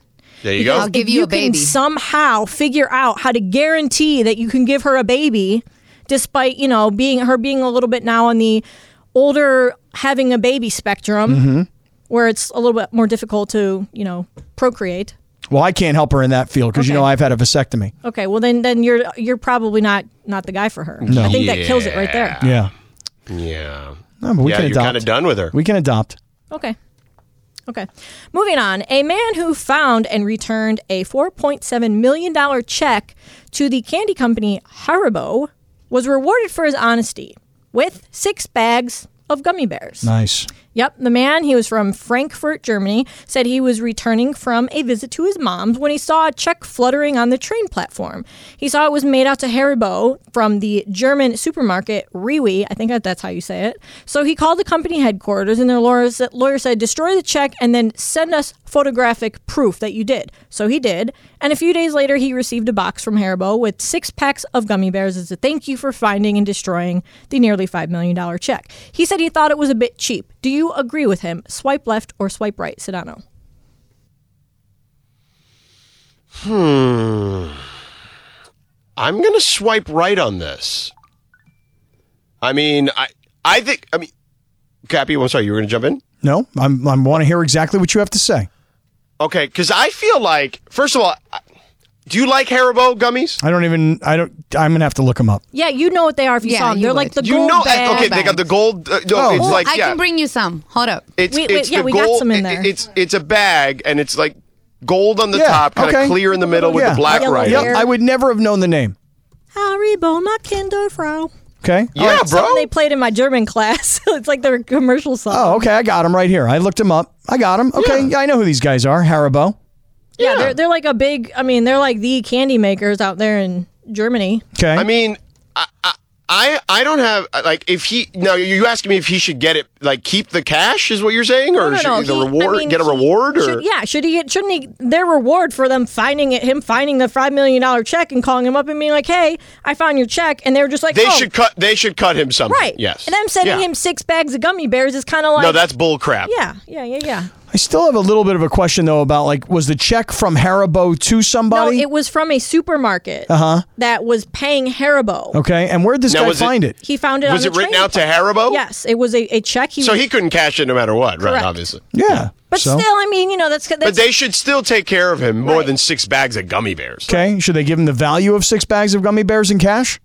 S1: There you go.
S4: I'll give
S2: If
S4: you a baby.
S2: can somehow figure out how to guarantee that you can give her a baby, despite you know being her being a little bit now on the older having a baby spectrum,
S3: Mm-hmm.
S2: Where it's a little bit more difficult to you know procreate.
S3: Well, I can't help her in that field because you
S2: Okay.
S3: know I've had a vasectomy.
S2: Okay, well then then you're you're probably not not the guy for her. I think that kills it right there.
S3: Yeah.
S1: Yeah.
S3: No, but we
S1: yeah,
S3: can
S1: you're
S3: adopt.
S1: kind of done with her.
S3: We can adopt.
S2: Okay. Okay. Moving on. A man who found and returned a $4.7 million check to the candy company Haribo was rewarded for his honesty with six bags of gummy bears.
S3: Nice.
S2: Yep, the man, he was from Frankfurt, Germany, said he was returning from a visit to his mom's when he saw a check fluttering on the train platform. He saw it was made out to Haribo from the German supermarket Rewe. I think that's how you say it. So he called the company headquarters, and their lawyer said, destroy the check and then send us photographic proof that you did. So he did. And a few days later, he received a box from Haribo with six packs of gummy bears as a thank you for finding and destroying the nearly $5 million check. He said he thought it was a bit cheap. Do you agree with him? Swipe left or swipe right, Sedano? Hmm.
S1: I'm gonna swipe right on this. I mean, I I think I mean, Cappy, I'm sorry, you were gonna jump in.
S3: No, I'm. I want to hear exactly what you have to say.
S1: Okay, because I feel like first of all, I- do you like Haribo gummies?
S3: I don't even. I don't. I'm gonna have to look them up.
S2: Yeah, you know what they are if you
S4: Yeah,
S2: saw them.
S4: you
S2: They're
S4: would.
S2: like the
S1: You
S2: gold
S1: know,
S2: bag.
S1: okay, they got the gold. Uh, no,
S3: Oh.
S1: it's
S4: Ooh,
S1: like
S4: I
S1: yeah,
S4: can bring you some. Hold up.
S1: it's
S2: Wait, wait,
S1: it's
S2: yeah,
S1: the
S2: we got
S1: gold.
S2: some in
S1: it-
S2: there.
S1: it's it's a bag, and it's like gold on the
S3: Yeah,
S1: top, kind of
S3: okay.
S1: clear in the middle with
S3: yeah.
S1: the black
S2: Yellow
S1: writing.
S2: hair.
S3: Yep. I would never have known the name.
S2: Haribo, my Kinderfrau.
S3: Okay.
S1: Yeah, bro.
S2: Something they played in my German class. it's like their commercial song.
S3: Oh, okay. I got them right here. I looked them up. I got them. Okay. Yeah. I know who these guys are. Haribo.
S2: Yeah,
S1: yeah.
S2: they're they're like a big. I mean, they're like the candy makers out there in Germany.
S3: Okay.
S1: I mean, I, I I I don't have like if he now you asking me if he should get it like keep the cash is what you're saying or
S2: No, no,
S1: should
S2: no.
S1: the
S2: he-
S1: reward
S2: I mean,
S1: get a reward or
S2: should- yeah, should he get? Shouldn't he? Their reward for them finding it, him finding the five million dollar check and calling him up and being like, "Hey, I found your check," and they were just like,
S1: they
S2: oh,
S1: should cut they should cut him something
S2: right,
S1: yes
S2: And them sending
S1: Yeah.
S2: him six bags of gummy bears is kind of like,
S1: no that's bull crap
S2: yeah, yeah, yeah, yeah.
S3: I still have a little bit of a question though about like was the check from Haribo to somebody?
S2: No,
S3: somebody?
S2: it was from a supermarket uh-huh. that was paying Haribo.
S3: okay. And where did this
S1: Now,
S3: guy
S1: was it-
S3: find it?
S2: He found it.
S1: Was
S2: on
S1: it
S2: the
S1: written
S2: train
S1: out to. Haribo?
S2: Yes, it was a, a check. He
S1: so
S2: was,
S1: he couldn't cash it no matter what right
S2: Correct.
S1: obviously
S3: Yeah.
S2: but
S3: So-
S2: still, I mean, you know, that's, that's
S1: but they should still take care of him more
S2: Right.
S1: than six bags of gummy bears
S3: Okay. Should they give him the value of six bags of gummy bears in cash?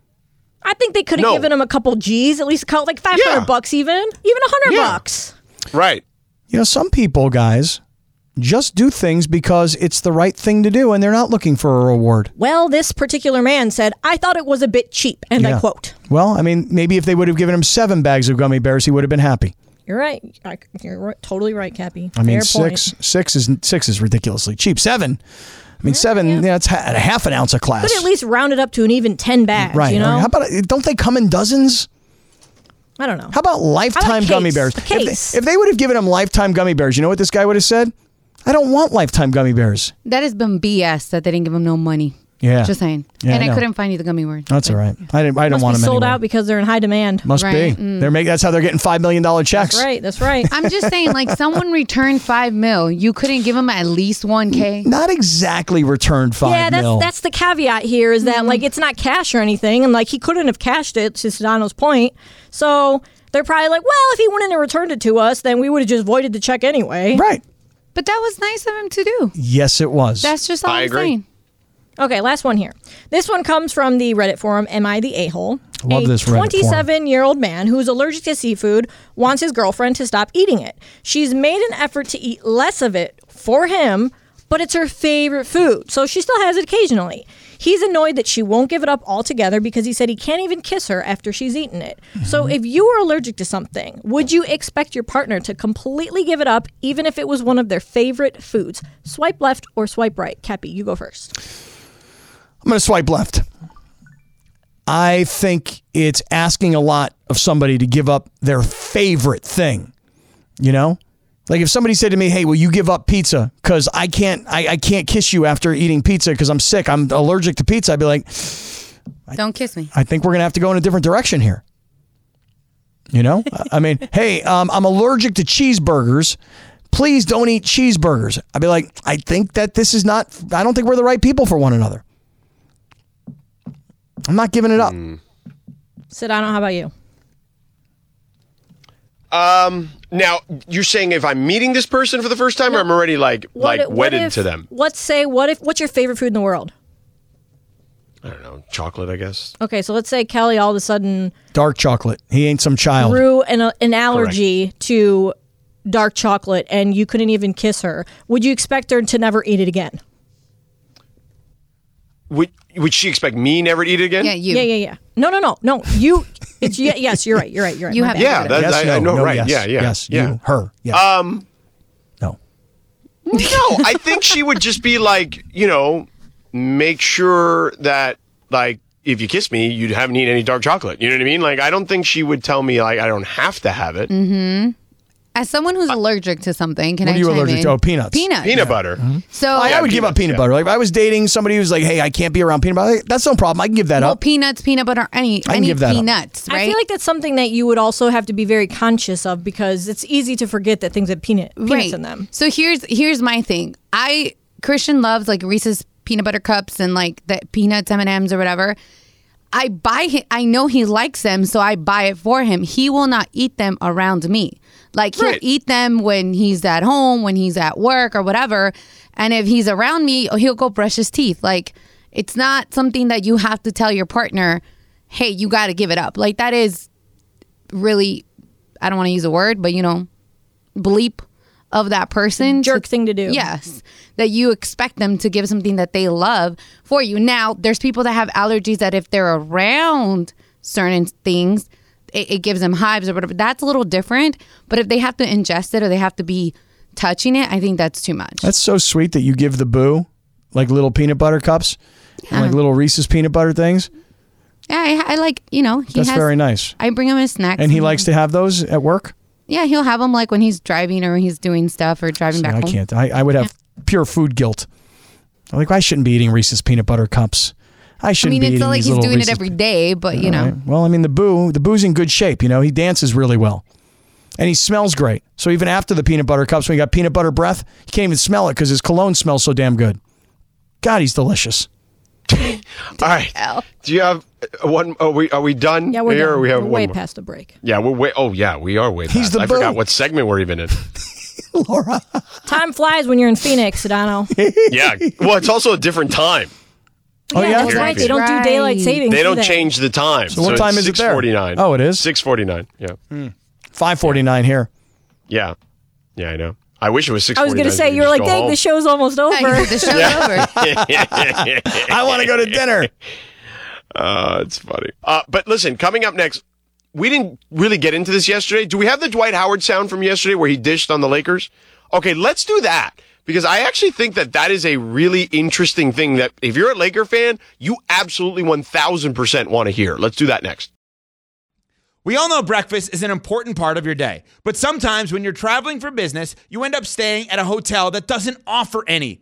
S2: I think they could have
S1: No.
S2: given him a couple G's, at least a couple, like five hundred
S1: Yeah.
S2: bucks, even, even a hundred
S1: Yeah.
S2: bucks.
S1: right
S3: You know, some people, guys, just do things because it's the right thing to do and they're not looking for a reward.
S2: Well, this particular man said, "I thought it was a bit cheap," and I quote.
S3: Well, I mean, maybe if they would have given him seven bags of gummy bears, he would have been happy.
S2: You're right. You're right, totally right, Cappy.
S3: I mean,
S2: Fair point.
S3: six, six is six is ridiculously cheap. Seven, I mean, seven, yeah, it's ha- a half an ounce of class.
S2: Could at least round it up to an even ten bags.
S3: right.
S2: You know.
S3: How about don't they come in dozens?
S2: I don't know.
S3: How about lifetime
S2: case?
S3: gummy bears? If they, if they would have given him lifetime gummy bears, you know what this guy would have said? I don't want lifetime gummy bears.
S4: That has been BS that they didn't give him no money.
S3: Yeah.
S4: Just saying.
S3: Yeah,
S4: and
S3: I
S4: I, couldn't find you the gummy word.
S3: That's all right. I didn't. I don't
S2: Must
S3: want
S2: be
S3: them
S2: sold
S3: anymore.
S2: out because they're in high demand.
S3: Must
S4: Right.
S3: be. They're make, That's how they're getting five million dollar checks.
S2: That's right. That's right.
S4: I'm just saying, like, someone returned five mil. You couldn't give him at least 1K.
S3: Not exactly returned five
S2: yeah, that's
S3: mil.
S2: that's the caveat here is that mm-hmm. like it's not cash or anything, and like he couldn't have cashed it to Sedano's point. So they're probably like, well, if he went in and returned it to us, then we would have just voided the check anyway.
S3: right.
S4: But that was nice of him to do.
S3: Yes, it was.
S4: That's just all
S1: I
S4: I'm
S1: agree.
S4: saying.
S2: Okay, last one here. This one comes from the Reddit forum, Am I the A-hole?
S3: Love
S2: a
S3: this Reddit forum.
S2: 27 year old man who's allergic to seafood wants his girlfriend to stop eating it. She's made an effort to eat less of it for him, but it's her favorite food, so she still has it occasionally. He's annoyed that she won't give it up altogether because he said he can't even kiss her after she's eaten it. So
S3: Mm-hmm.
S2: if you were allergic to something, would you expect your partner to completely give it up even if it was one of their favorite foods? Swipe left or swipe right? Cappy, you go first.
S3: I'm going to swipe left. I think it's asking a lot of somebody to give up their favorite thing. You know, like if somebody said to me, "Hey, will you give up pizza because I can't I, I can't kiss you after eating pizza because I'm sick. I'm allergic to pizza." I'd be like,
S4: Don't kiss me.
S3: I think we're gonna have to go in a different direction here. You know, I mean, hey, um, I'm allergic to cheeseburgers. Please don't eat cheeseburgers. I'd be like, I think that this is not. I don't think we're the right people for one another. I'm not giving it up.
S2: Sedano, how about you?
S1: Um, now you're saying if I'm meeting this person for the first time, or I'm already like like
S2: if-
S1: wedded
S2: if-
S1: to them.
S2: Let's say, what if? What's your favorite food in the world?
S1: I don't know, chocolate, I guess.
S2: Okay, so let's say Kelly all of a sudden
S3: Dark chocolate. He ain't some child.
S2: grew an, an allergy to dark chocolate, and you couldn't even kiss her. Would you expect her to never eat it again?
S1: Would would she expect me never to eat it again?
S4: Yeah, you.
S2: Yeah, yeah, yeah. No, no, no, no. You. It's yeah, yes. You're right. You're right. You're right.
S4: You have-
S1: Yeah, that,
S3: Yes,
S1: I,
S3: no,
S1: I know,
S3: no,
S1: right?
S3: yes,
S1: yeah, yeah,
S3: yes,
S1: yeah.
S3: you, her, yes.
S1: Um,
S3: no.
S1: no, I think she would just be like, you know, make sure that like if you kiss me, you haven't eaten any dark chocolate. You know what I mean? Like, I don't think she would tell me like I don't have to have it.
S4: Mm-hmm. As someone who's uh, allergic to something, can
S3: What
S4: I
S3: are you
S4: chime
S3: allergic
S4: in?
S3: to? Oh, peanuts.
S4: Peanuts.
S1: Peanut butter. Mm-hmm.
S4: So
S3: I, I
S1: Yeah,
S3: would give up peanut
S1: yeah.
S3: butter. Like if I was dating somebody who's like, "Hey, I can't be around peanut butter," like, that's no problem. I can give that up.
S4: well,
S3: up.
S4: peanuts, peanut butter, any
S3: I can
S4: any
S3: give that up.
S4: peanuts, right?
S2: I feel like that's something that you would also have to be very conscious of because it's easy to forget that things have peanut peanuts
S4: right.
S2: in them.
S4: So here's here's my thing. I Christian loves like Reese's peanut butter cups and like the peanuts M and M's or whatever. I buy it. I know he likes them, so I buy it for him. He will not eat them around me. Like he'll
S1: Right.
S4: eat them when he's at home, when he's at work or whatever. And if he's around me, oh, he'll go brush his teeth. Like it's not something that you have to tell your partner, "Hey, you got to give it up." Like that is really I don't want to use a word, but you know, bleep of that person.
S2: Jerk thing to do.
S4: Yes. That you expect them to give something that they love for you. Now, there's people that have allergies that if they're around certain things, it, it gives them hives or whatever. That's a little different. But if they have to ingest it or they have to be touching it, I think that's too much.
S3: That's so sweet that you give the boo like little peanut butter cups, and like little Reese's peanut butter things.
S4: yeah, I, I like, you know, he
S3: That's
S4: has,
S3: very nice.
S4: I bring him his snacks.
S3: And he likes to have those at work.
S4: Yeah, he'll have them like when he's driving or he's doing stuff or driving
S3: See,
S4: back
S3: I
S4: home.
S3: can't. I, I would have pure food guilt. I'm like, I shouldn't be eating Reese's peanut butter cups. I
S4: I
S3: shouldn't be eating it.
S4: I mean,
S3: be
S4: it's not like he's doing
S3: Reese's
S4: it every day, but you know.
S3: Right. Well, I mean, the boo, the boo's in good shape. You know, he dances really well, and he smells great. So even after the peanut butter cups, when he got peanut butter breath, he can't even smell it because his cologne smells so damn good. God, he's delicious.
S1: All right. Do you have one? Are we are we done?
S2: Yeah, we're
S1: here,
S2: done.
S1: Or we have
S2: we're way
S1: more?
S2: past the break.
S1: Yeah, we're way. Oh yeah, we are way.
S3: He's
S1: past.
S3: the
S1: I forgot what segment we're even in.
S3: Laura,
S2: Time flies when you're in Phoenix, Sedano.
S1: yeah. Well, it's also a different time.
S3: Oh, yeah?
S2: that's right. They don't do daylight
S4: Right.
S2: savings.
S1: They
S2: do
S1: don't change the time.
S3: So what time is it there?
S1: Six forty nine.
S3: Oh, it is?
S1: six forty nine. Yeah, hmm.
S3: five forty nine here.
S1: yeah, yeah. I know. I wish it was six.
S2: I was going to say, you were like, dang, the show's almost over.
S4: The show's over.
S3: I want to go to dinner.
S1: Uh, it's funny. Uh, but listen, coming up next, we didn't really get into this yesterday. Do we have the Dwight Howard sound from yesterday where he dished on the Lakers? Okay, let's do that because I actually think that that is a really interesting thing that if you're a Laker fan, you absolutely 1000% want to hear. Let's do that next.
S8: We all know breakfast is an important part of your day, but sometimes when you're traveling for business, you end up staying at a hotel that doesn't offer any.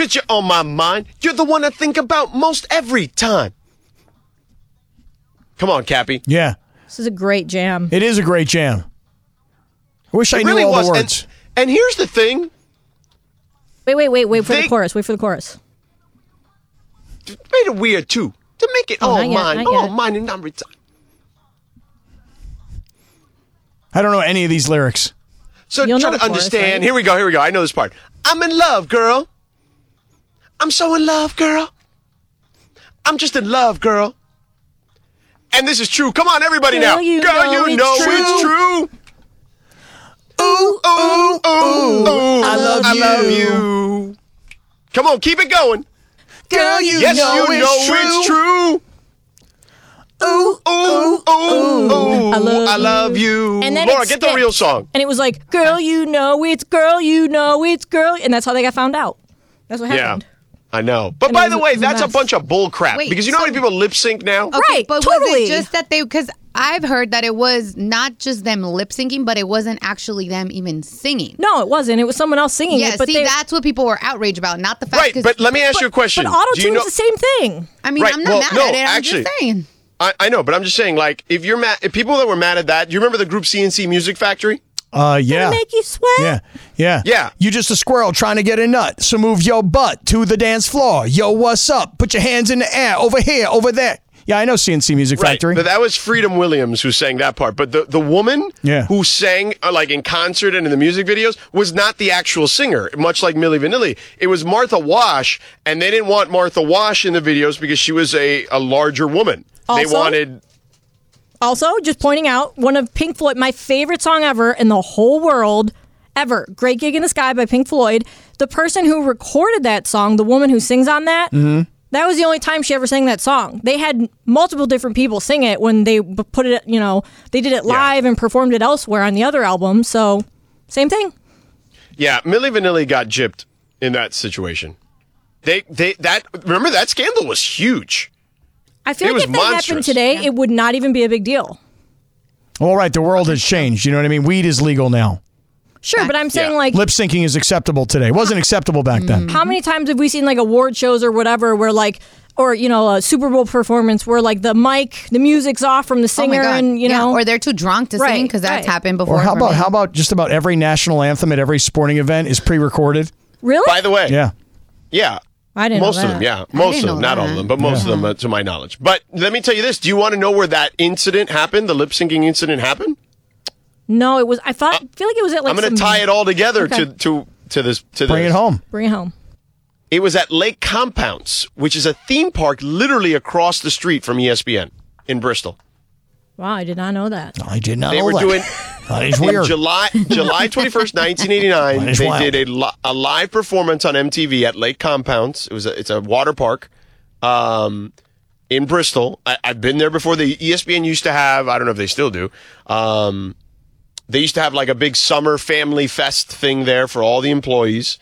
S1: Cause you're on my mind. You're the one I think about most every time. Come on, Cappy.
S3: Yeah,
S2: This is a great jam.
S3: it is a great jam. I wish I knew
S1: really
S3: all
S1: was.
S3: the words.
S1: And here's the thing:
S2: Wait, wait, wait, wait for
S1: They-
S2: the chorus. Wait for the chorus.
S1: made it weird too to make it
S2: Oh,
S1: all
S2: not yet,
S1: mine, all
S2: yet.
S1: mine, and I'm retired.
S3: I don't know any of these lyrics.
S1: So
S2: You'll
S1: try to
S2: the chorus,
S1: understand.
S2: right?
S1: Here we go. Here we go. I know this part. I'm in love, girl. I'm so in love, girl. I'm just in love, girl. And this is true. Come on, everybody
S2: Girl,
S1: now.
S2: you
S1: girl,
S2: know
S1: you know
S2: true.
S1: it's true. Ooh, ooh, ooh, ooh. I
S3: love
S1: I love
S3: you.
S1: you. Come on, keep it going.
S3: Girl, you
S1: yes,
S3: know,
S1: you
S3: it's,
S1: know
S3: true.
S1: it's true. Ooh, ooh, ooh, ooh.
S2: I love
S1: I love you.
S2: And then
S1: Laura, get the real song.
S2: And it was like, girl, you know it's girl, you know it's girl. And that's how they got found out. That's what
S1: Yeah.
S2: Happened.
S1: I know. But
S2: And
S1: by
S2: it
S1: the way,
S2: it was a
S1: that's a bunch of bull crap.
S4: Wait,
S1: because you know how many people lip sync now?
S4: Okay,
S2: Right,
S4: but was
S2: totally.
S4: it just that they? Because I've heard that it was not just them lip syncing, but it wasn't actually them even singing.
S2: No, it wasn't. It was someone else singing
S4: Yeah,
S2: it. But
S4: see,
S2: they,
S4: that's what people were outraged about, not the fact.
S1: Right,
S4: 'cause-
S1: but let me ask you a question.
S2: But auto
S1: Do you
S2: tune's
S1: know-
S2: the same thing.
S4: I mean,
S1: Right,
S4: I'm not
S1: well,
S4: mad
S1: no,
S4: at it. I'm
S1: actually-
S4: just saying.
S1: I, I know, but I'm just saying, like, if you're mad, if people that were mad at that, do you remember the group C+C Music Factory?
S3: Uh, yeah.
S2: Make you sweat.
S3: Yeah, yeah,
S1: Yeah.
S3: You just a squirrel trying to get a nut. So move your butt to the dance floor. Yo, what's up? Put your hands in the air. Over here, over there. Yeah, I know C+C Music Factory.
S1: But that was Freedom Williams who sang that part. But the, the woman
S3: Yeah.
S1: who sang uh, like in concert and in the music videos was not the actual singer, much like Milli Vanilli. It was Martha Wash, and they didn't want Martha Wash in the videos because she was a, a larger woman. they
S2: Also-
S1: wanted
S2: Also, just pointing out one of Pink Floyd, my favorite song ever in the whole world, ever. Great Gig in the Sky by Pink Floyd. The person who recorded that song, the woman who sings on that,
S1: Mm-hmm.
S2: that was the only time she ever sang that song. They had multiple different people sing it when they put it, you know, they did it live and performed it elsewhere on the other album. So, same thing.
S1: Yeah, Milli Vanilli got gypped in that situation. They they that remember that scandal was huge.
S2: I feel
S1: It
S2: like
S1: was
S2: if that happened
S1: monstrous.
S2: today, it would not even be a big deal.
S3: All right, the world has changed. You know what I mean? Weed is legal now.
S2: Sure, but I'm saying
S1: Yeah.
S2: like
S3: Lip syncing is acceptable today. It wasn't acceptable back then.
S2: How many times have we seen like award shows or whatever where like or you know a Super Bowl performance where like the mic the music's off from the
S4: Oh
S2: singer
S4: God.
S2: and you
S4: Yeah,
S2: know
S4: or they're too drunk to sing because that's
S2: right.
S4: happened before.
S3: Or how about
S4: me.
S3: how about just about every national anthem at every sporting event is pre-recorded?
S2: really
S1: By the way,
S3: Yeah.
S1: yeah.
S2: I didn't
S1: most
S2: know
S1: of
S2: that.
S1: them, yeah, most of them,
S4: know
S1: not all of them, but most of them, uh, to my knowledge. But let me tell you this: Do you want to know where that incident happened? The lip syncing incident happened.
S2: No, it was I thought feel like it was at like
S1: I'm going to
S2: some-
S1: tie it all together
S2: Okay.
S1: to to to this to
S3: Bring
S1: this.
S3: it home.
S2: Bring it home.
S1: It was at Lake Compounce, which is a theme park literally across the street from ESPN in Bristol.
S2: Wow, I did not know that.
S3: I did not
S1: They
S3: know
S1: were
S3: that.
S1: doing
S3: That is
S1: in. July July 21st, 1989. They
S3: wild.
S1: did a, li- a live performance on MTV at Lake Compounce. It was a, it's a water park um, in Bristol. I, I've been there before. The ESPN used to have. I don't know if they still do. Um, they used to have like a big summer family fest thing there for all the employees.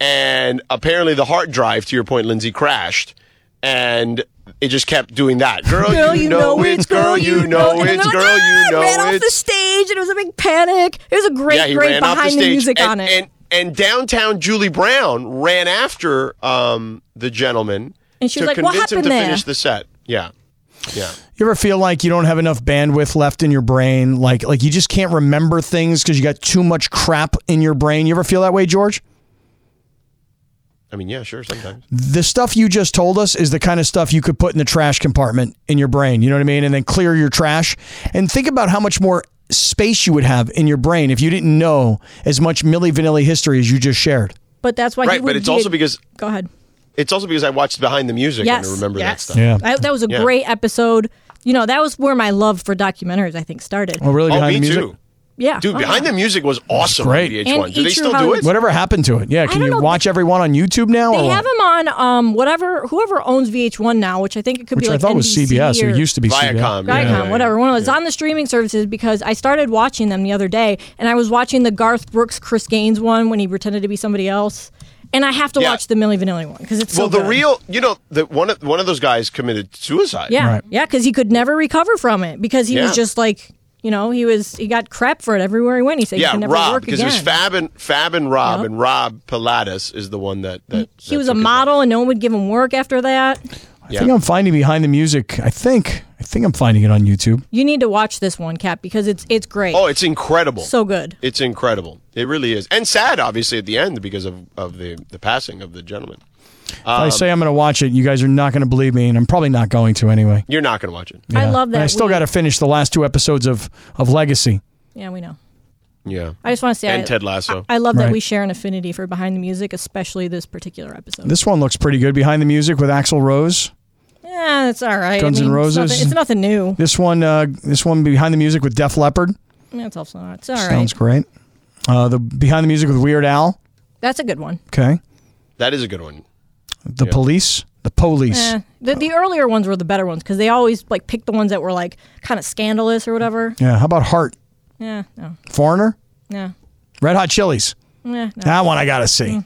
S1: And apparently the hard drive, to your point, Lindsay, crashed. And it just kept doing that. Girl, you, know, it's girl, you know
S2: And then
S1: it's
S2: they're
S1: girl,
S2: like,
S1: you
S2: "Ah!"
S1: know
S2: ran off the stage and it was a big panic. It was a great,
S1: yeah,
S2: great
S1: ran off the
S2: behind the, music
S1: and,
S2: on it.
S1: And, and downtown Julie Brown ran after um, the gentleman
S2: And she was
S1: to
S2: like, "What
S1: convince him to
S2: there?"
S1: finish the set. Yeah, yeah.
S3: You ever feel like you don't have enough bandwidth left in your brain? Like like you just can't remember things because you got too much crap in your brain. You ever feel that way, George?
S1: I mean, yeah, sure, sometimes.
S3: The stuff you just told us is the kind of stuff you could put in the trash compartment in your brain. You know what I mean? And then clear your trash. And think about how much more space you would have in your brain if you didn't know as much Milli Vanilli history as you just shared.
S2: but that's why
S1: Right,
S2: would
S1: but it's
S2: be
S1: also
S2: a-
S1: because
S2: Go ahead.
S1: it's also because I watched behind the music
S2: Yes.
S1: and I remember
S2: yes.
S1: that stuff.
S3: Yeah.
S2: That, that was a
S1: Yeah.
S2: great episode. You know, that was where my love for documentaries, I think, started.
S3: Oh, really?
S1: Oh,
S3: Behind
S1: me
S3: the music?
S1: too.
S2: Yeah.
S1: Dude,
S2: Oh,
S1: behind
S2: yeah.
S1: the music was awesome
S3: great.
S1: on
S2: And
S1: VH1. Do they still do it?
S3: Whatever happened to it? Yeah. Can you
S2: know.
S3: watch everyone on YouTube now?
S2: They
S3: or
S2: have them on um whatever whoever owns VH1 now, which I think it could
S3: Which
S2: be
S3: I
S2: like
S3: thought was CBS.
S2: or
S3: It used to be
S1: Viacom,
S3: CBS.
S1: yeah.
S2: Viacom, whatever. One of those on the streaming services because I started watching them the other day, and I was watching the Garth Brooks, Chris Gaines one when he pretended to be somebody else, and I have to
S1: Yeah.
S2: watch the Milli Vanilli one because it's so
S1: well, the
S2: good.
S1: real, you know, the, one of one of those guys committed suicide.
S2: yeah,
S3: Right.
S2: yeah, because he could never recover from it because he
S1: Yeah.
S2: was just like. You know, he was he got crap for it everywhere he went. He said he
S1: Yeah,
S2: could never
S1: Rob,
S2: work
S1: because
S2: again.
S1: it was Fab and Fab and Rob,
S2: Yep.
S1: and Rob Pilatus is the one that that
S2: he
S1: that
S2: was a
S1: took his
S2: model, and no one would give him work after that.
S3: I think I'm finding behind the music. I think I think I'm finding it on YouTube.
S2: You need to watch this one, Cap, because it's it's great.
S1: Oh, it's incredible.
S2: so good.
S1: It's incredible. It really is. And sad, obviously, at the end because of, of the, the passing of the gentleman.
S3: If I say I'm going to watch it, you guys are not going to believe me, and I'm probably not going to anyway.
S1: You're not going to watch it.
S2: I love that.
S3: And I still
S2: we-
S3: got to finish the last two episodes of of Legacy.
S2: Yeah, we know.
S1: Yeah.
S2: I just want to say,
S1: And
S2: I,
S1: Ted Lasso.
S2: I, I love that
S3: Right.
S2: we share an affinity for behind the music, especially this particular episode.
S3: This one looks pretty good. Behind the music with Axl Rose.
S2: yeah, it's all right.
S3: Guns
S2: I
S3: N'
S2: mean,
S3: Roses.
S2: It's nothing, it's nothing new.
S3: This one, uh, this one behind the music with Def Leppard.
S2: Yeah, It's also not. It's all right.
S3: Sounds great. Uh, the behind the music with Weird Al.
S2: That's a good one.
S3: Okay.
S1: That is a good one.
S3: The police. The police.
S2: Eh, the, the earlier ones were the better ones because they always like picked the ones that were like kind of scandalous or whatever.
S3: Yeah. How about Heart?
S2: Yeah, no,
S3: Foreigner.
S2: Yeah.
S3: Red Hot Chilies.
S2: yeah, no.
S3: That one I got to see.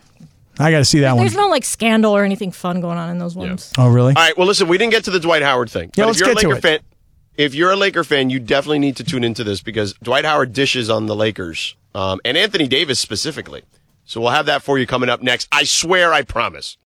S3: I got to see that one.
S2: There's no like scandal or anything fun going on in those ones.
S3: Oh, really?
S1: All right. Well, listen, we didn't get to the Dwight Howard thing.
S3: Yeah,
S1: but
S3: let's
S1: if you're
S3: get
S1: a
S3: to
S1: Laker
S3: it.
S1: fan, if you're a Laker fan, you definitely need to tune into this because Dwight Howard dishes on the Lakers um, and Anthony Davis specifically. So we'll have that for you coming up next. I swear, I promise.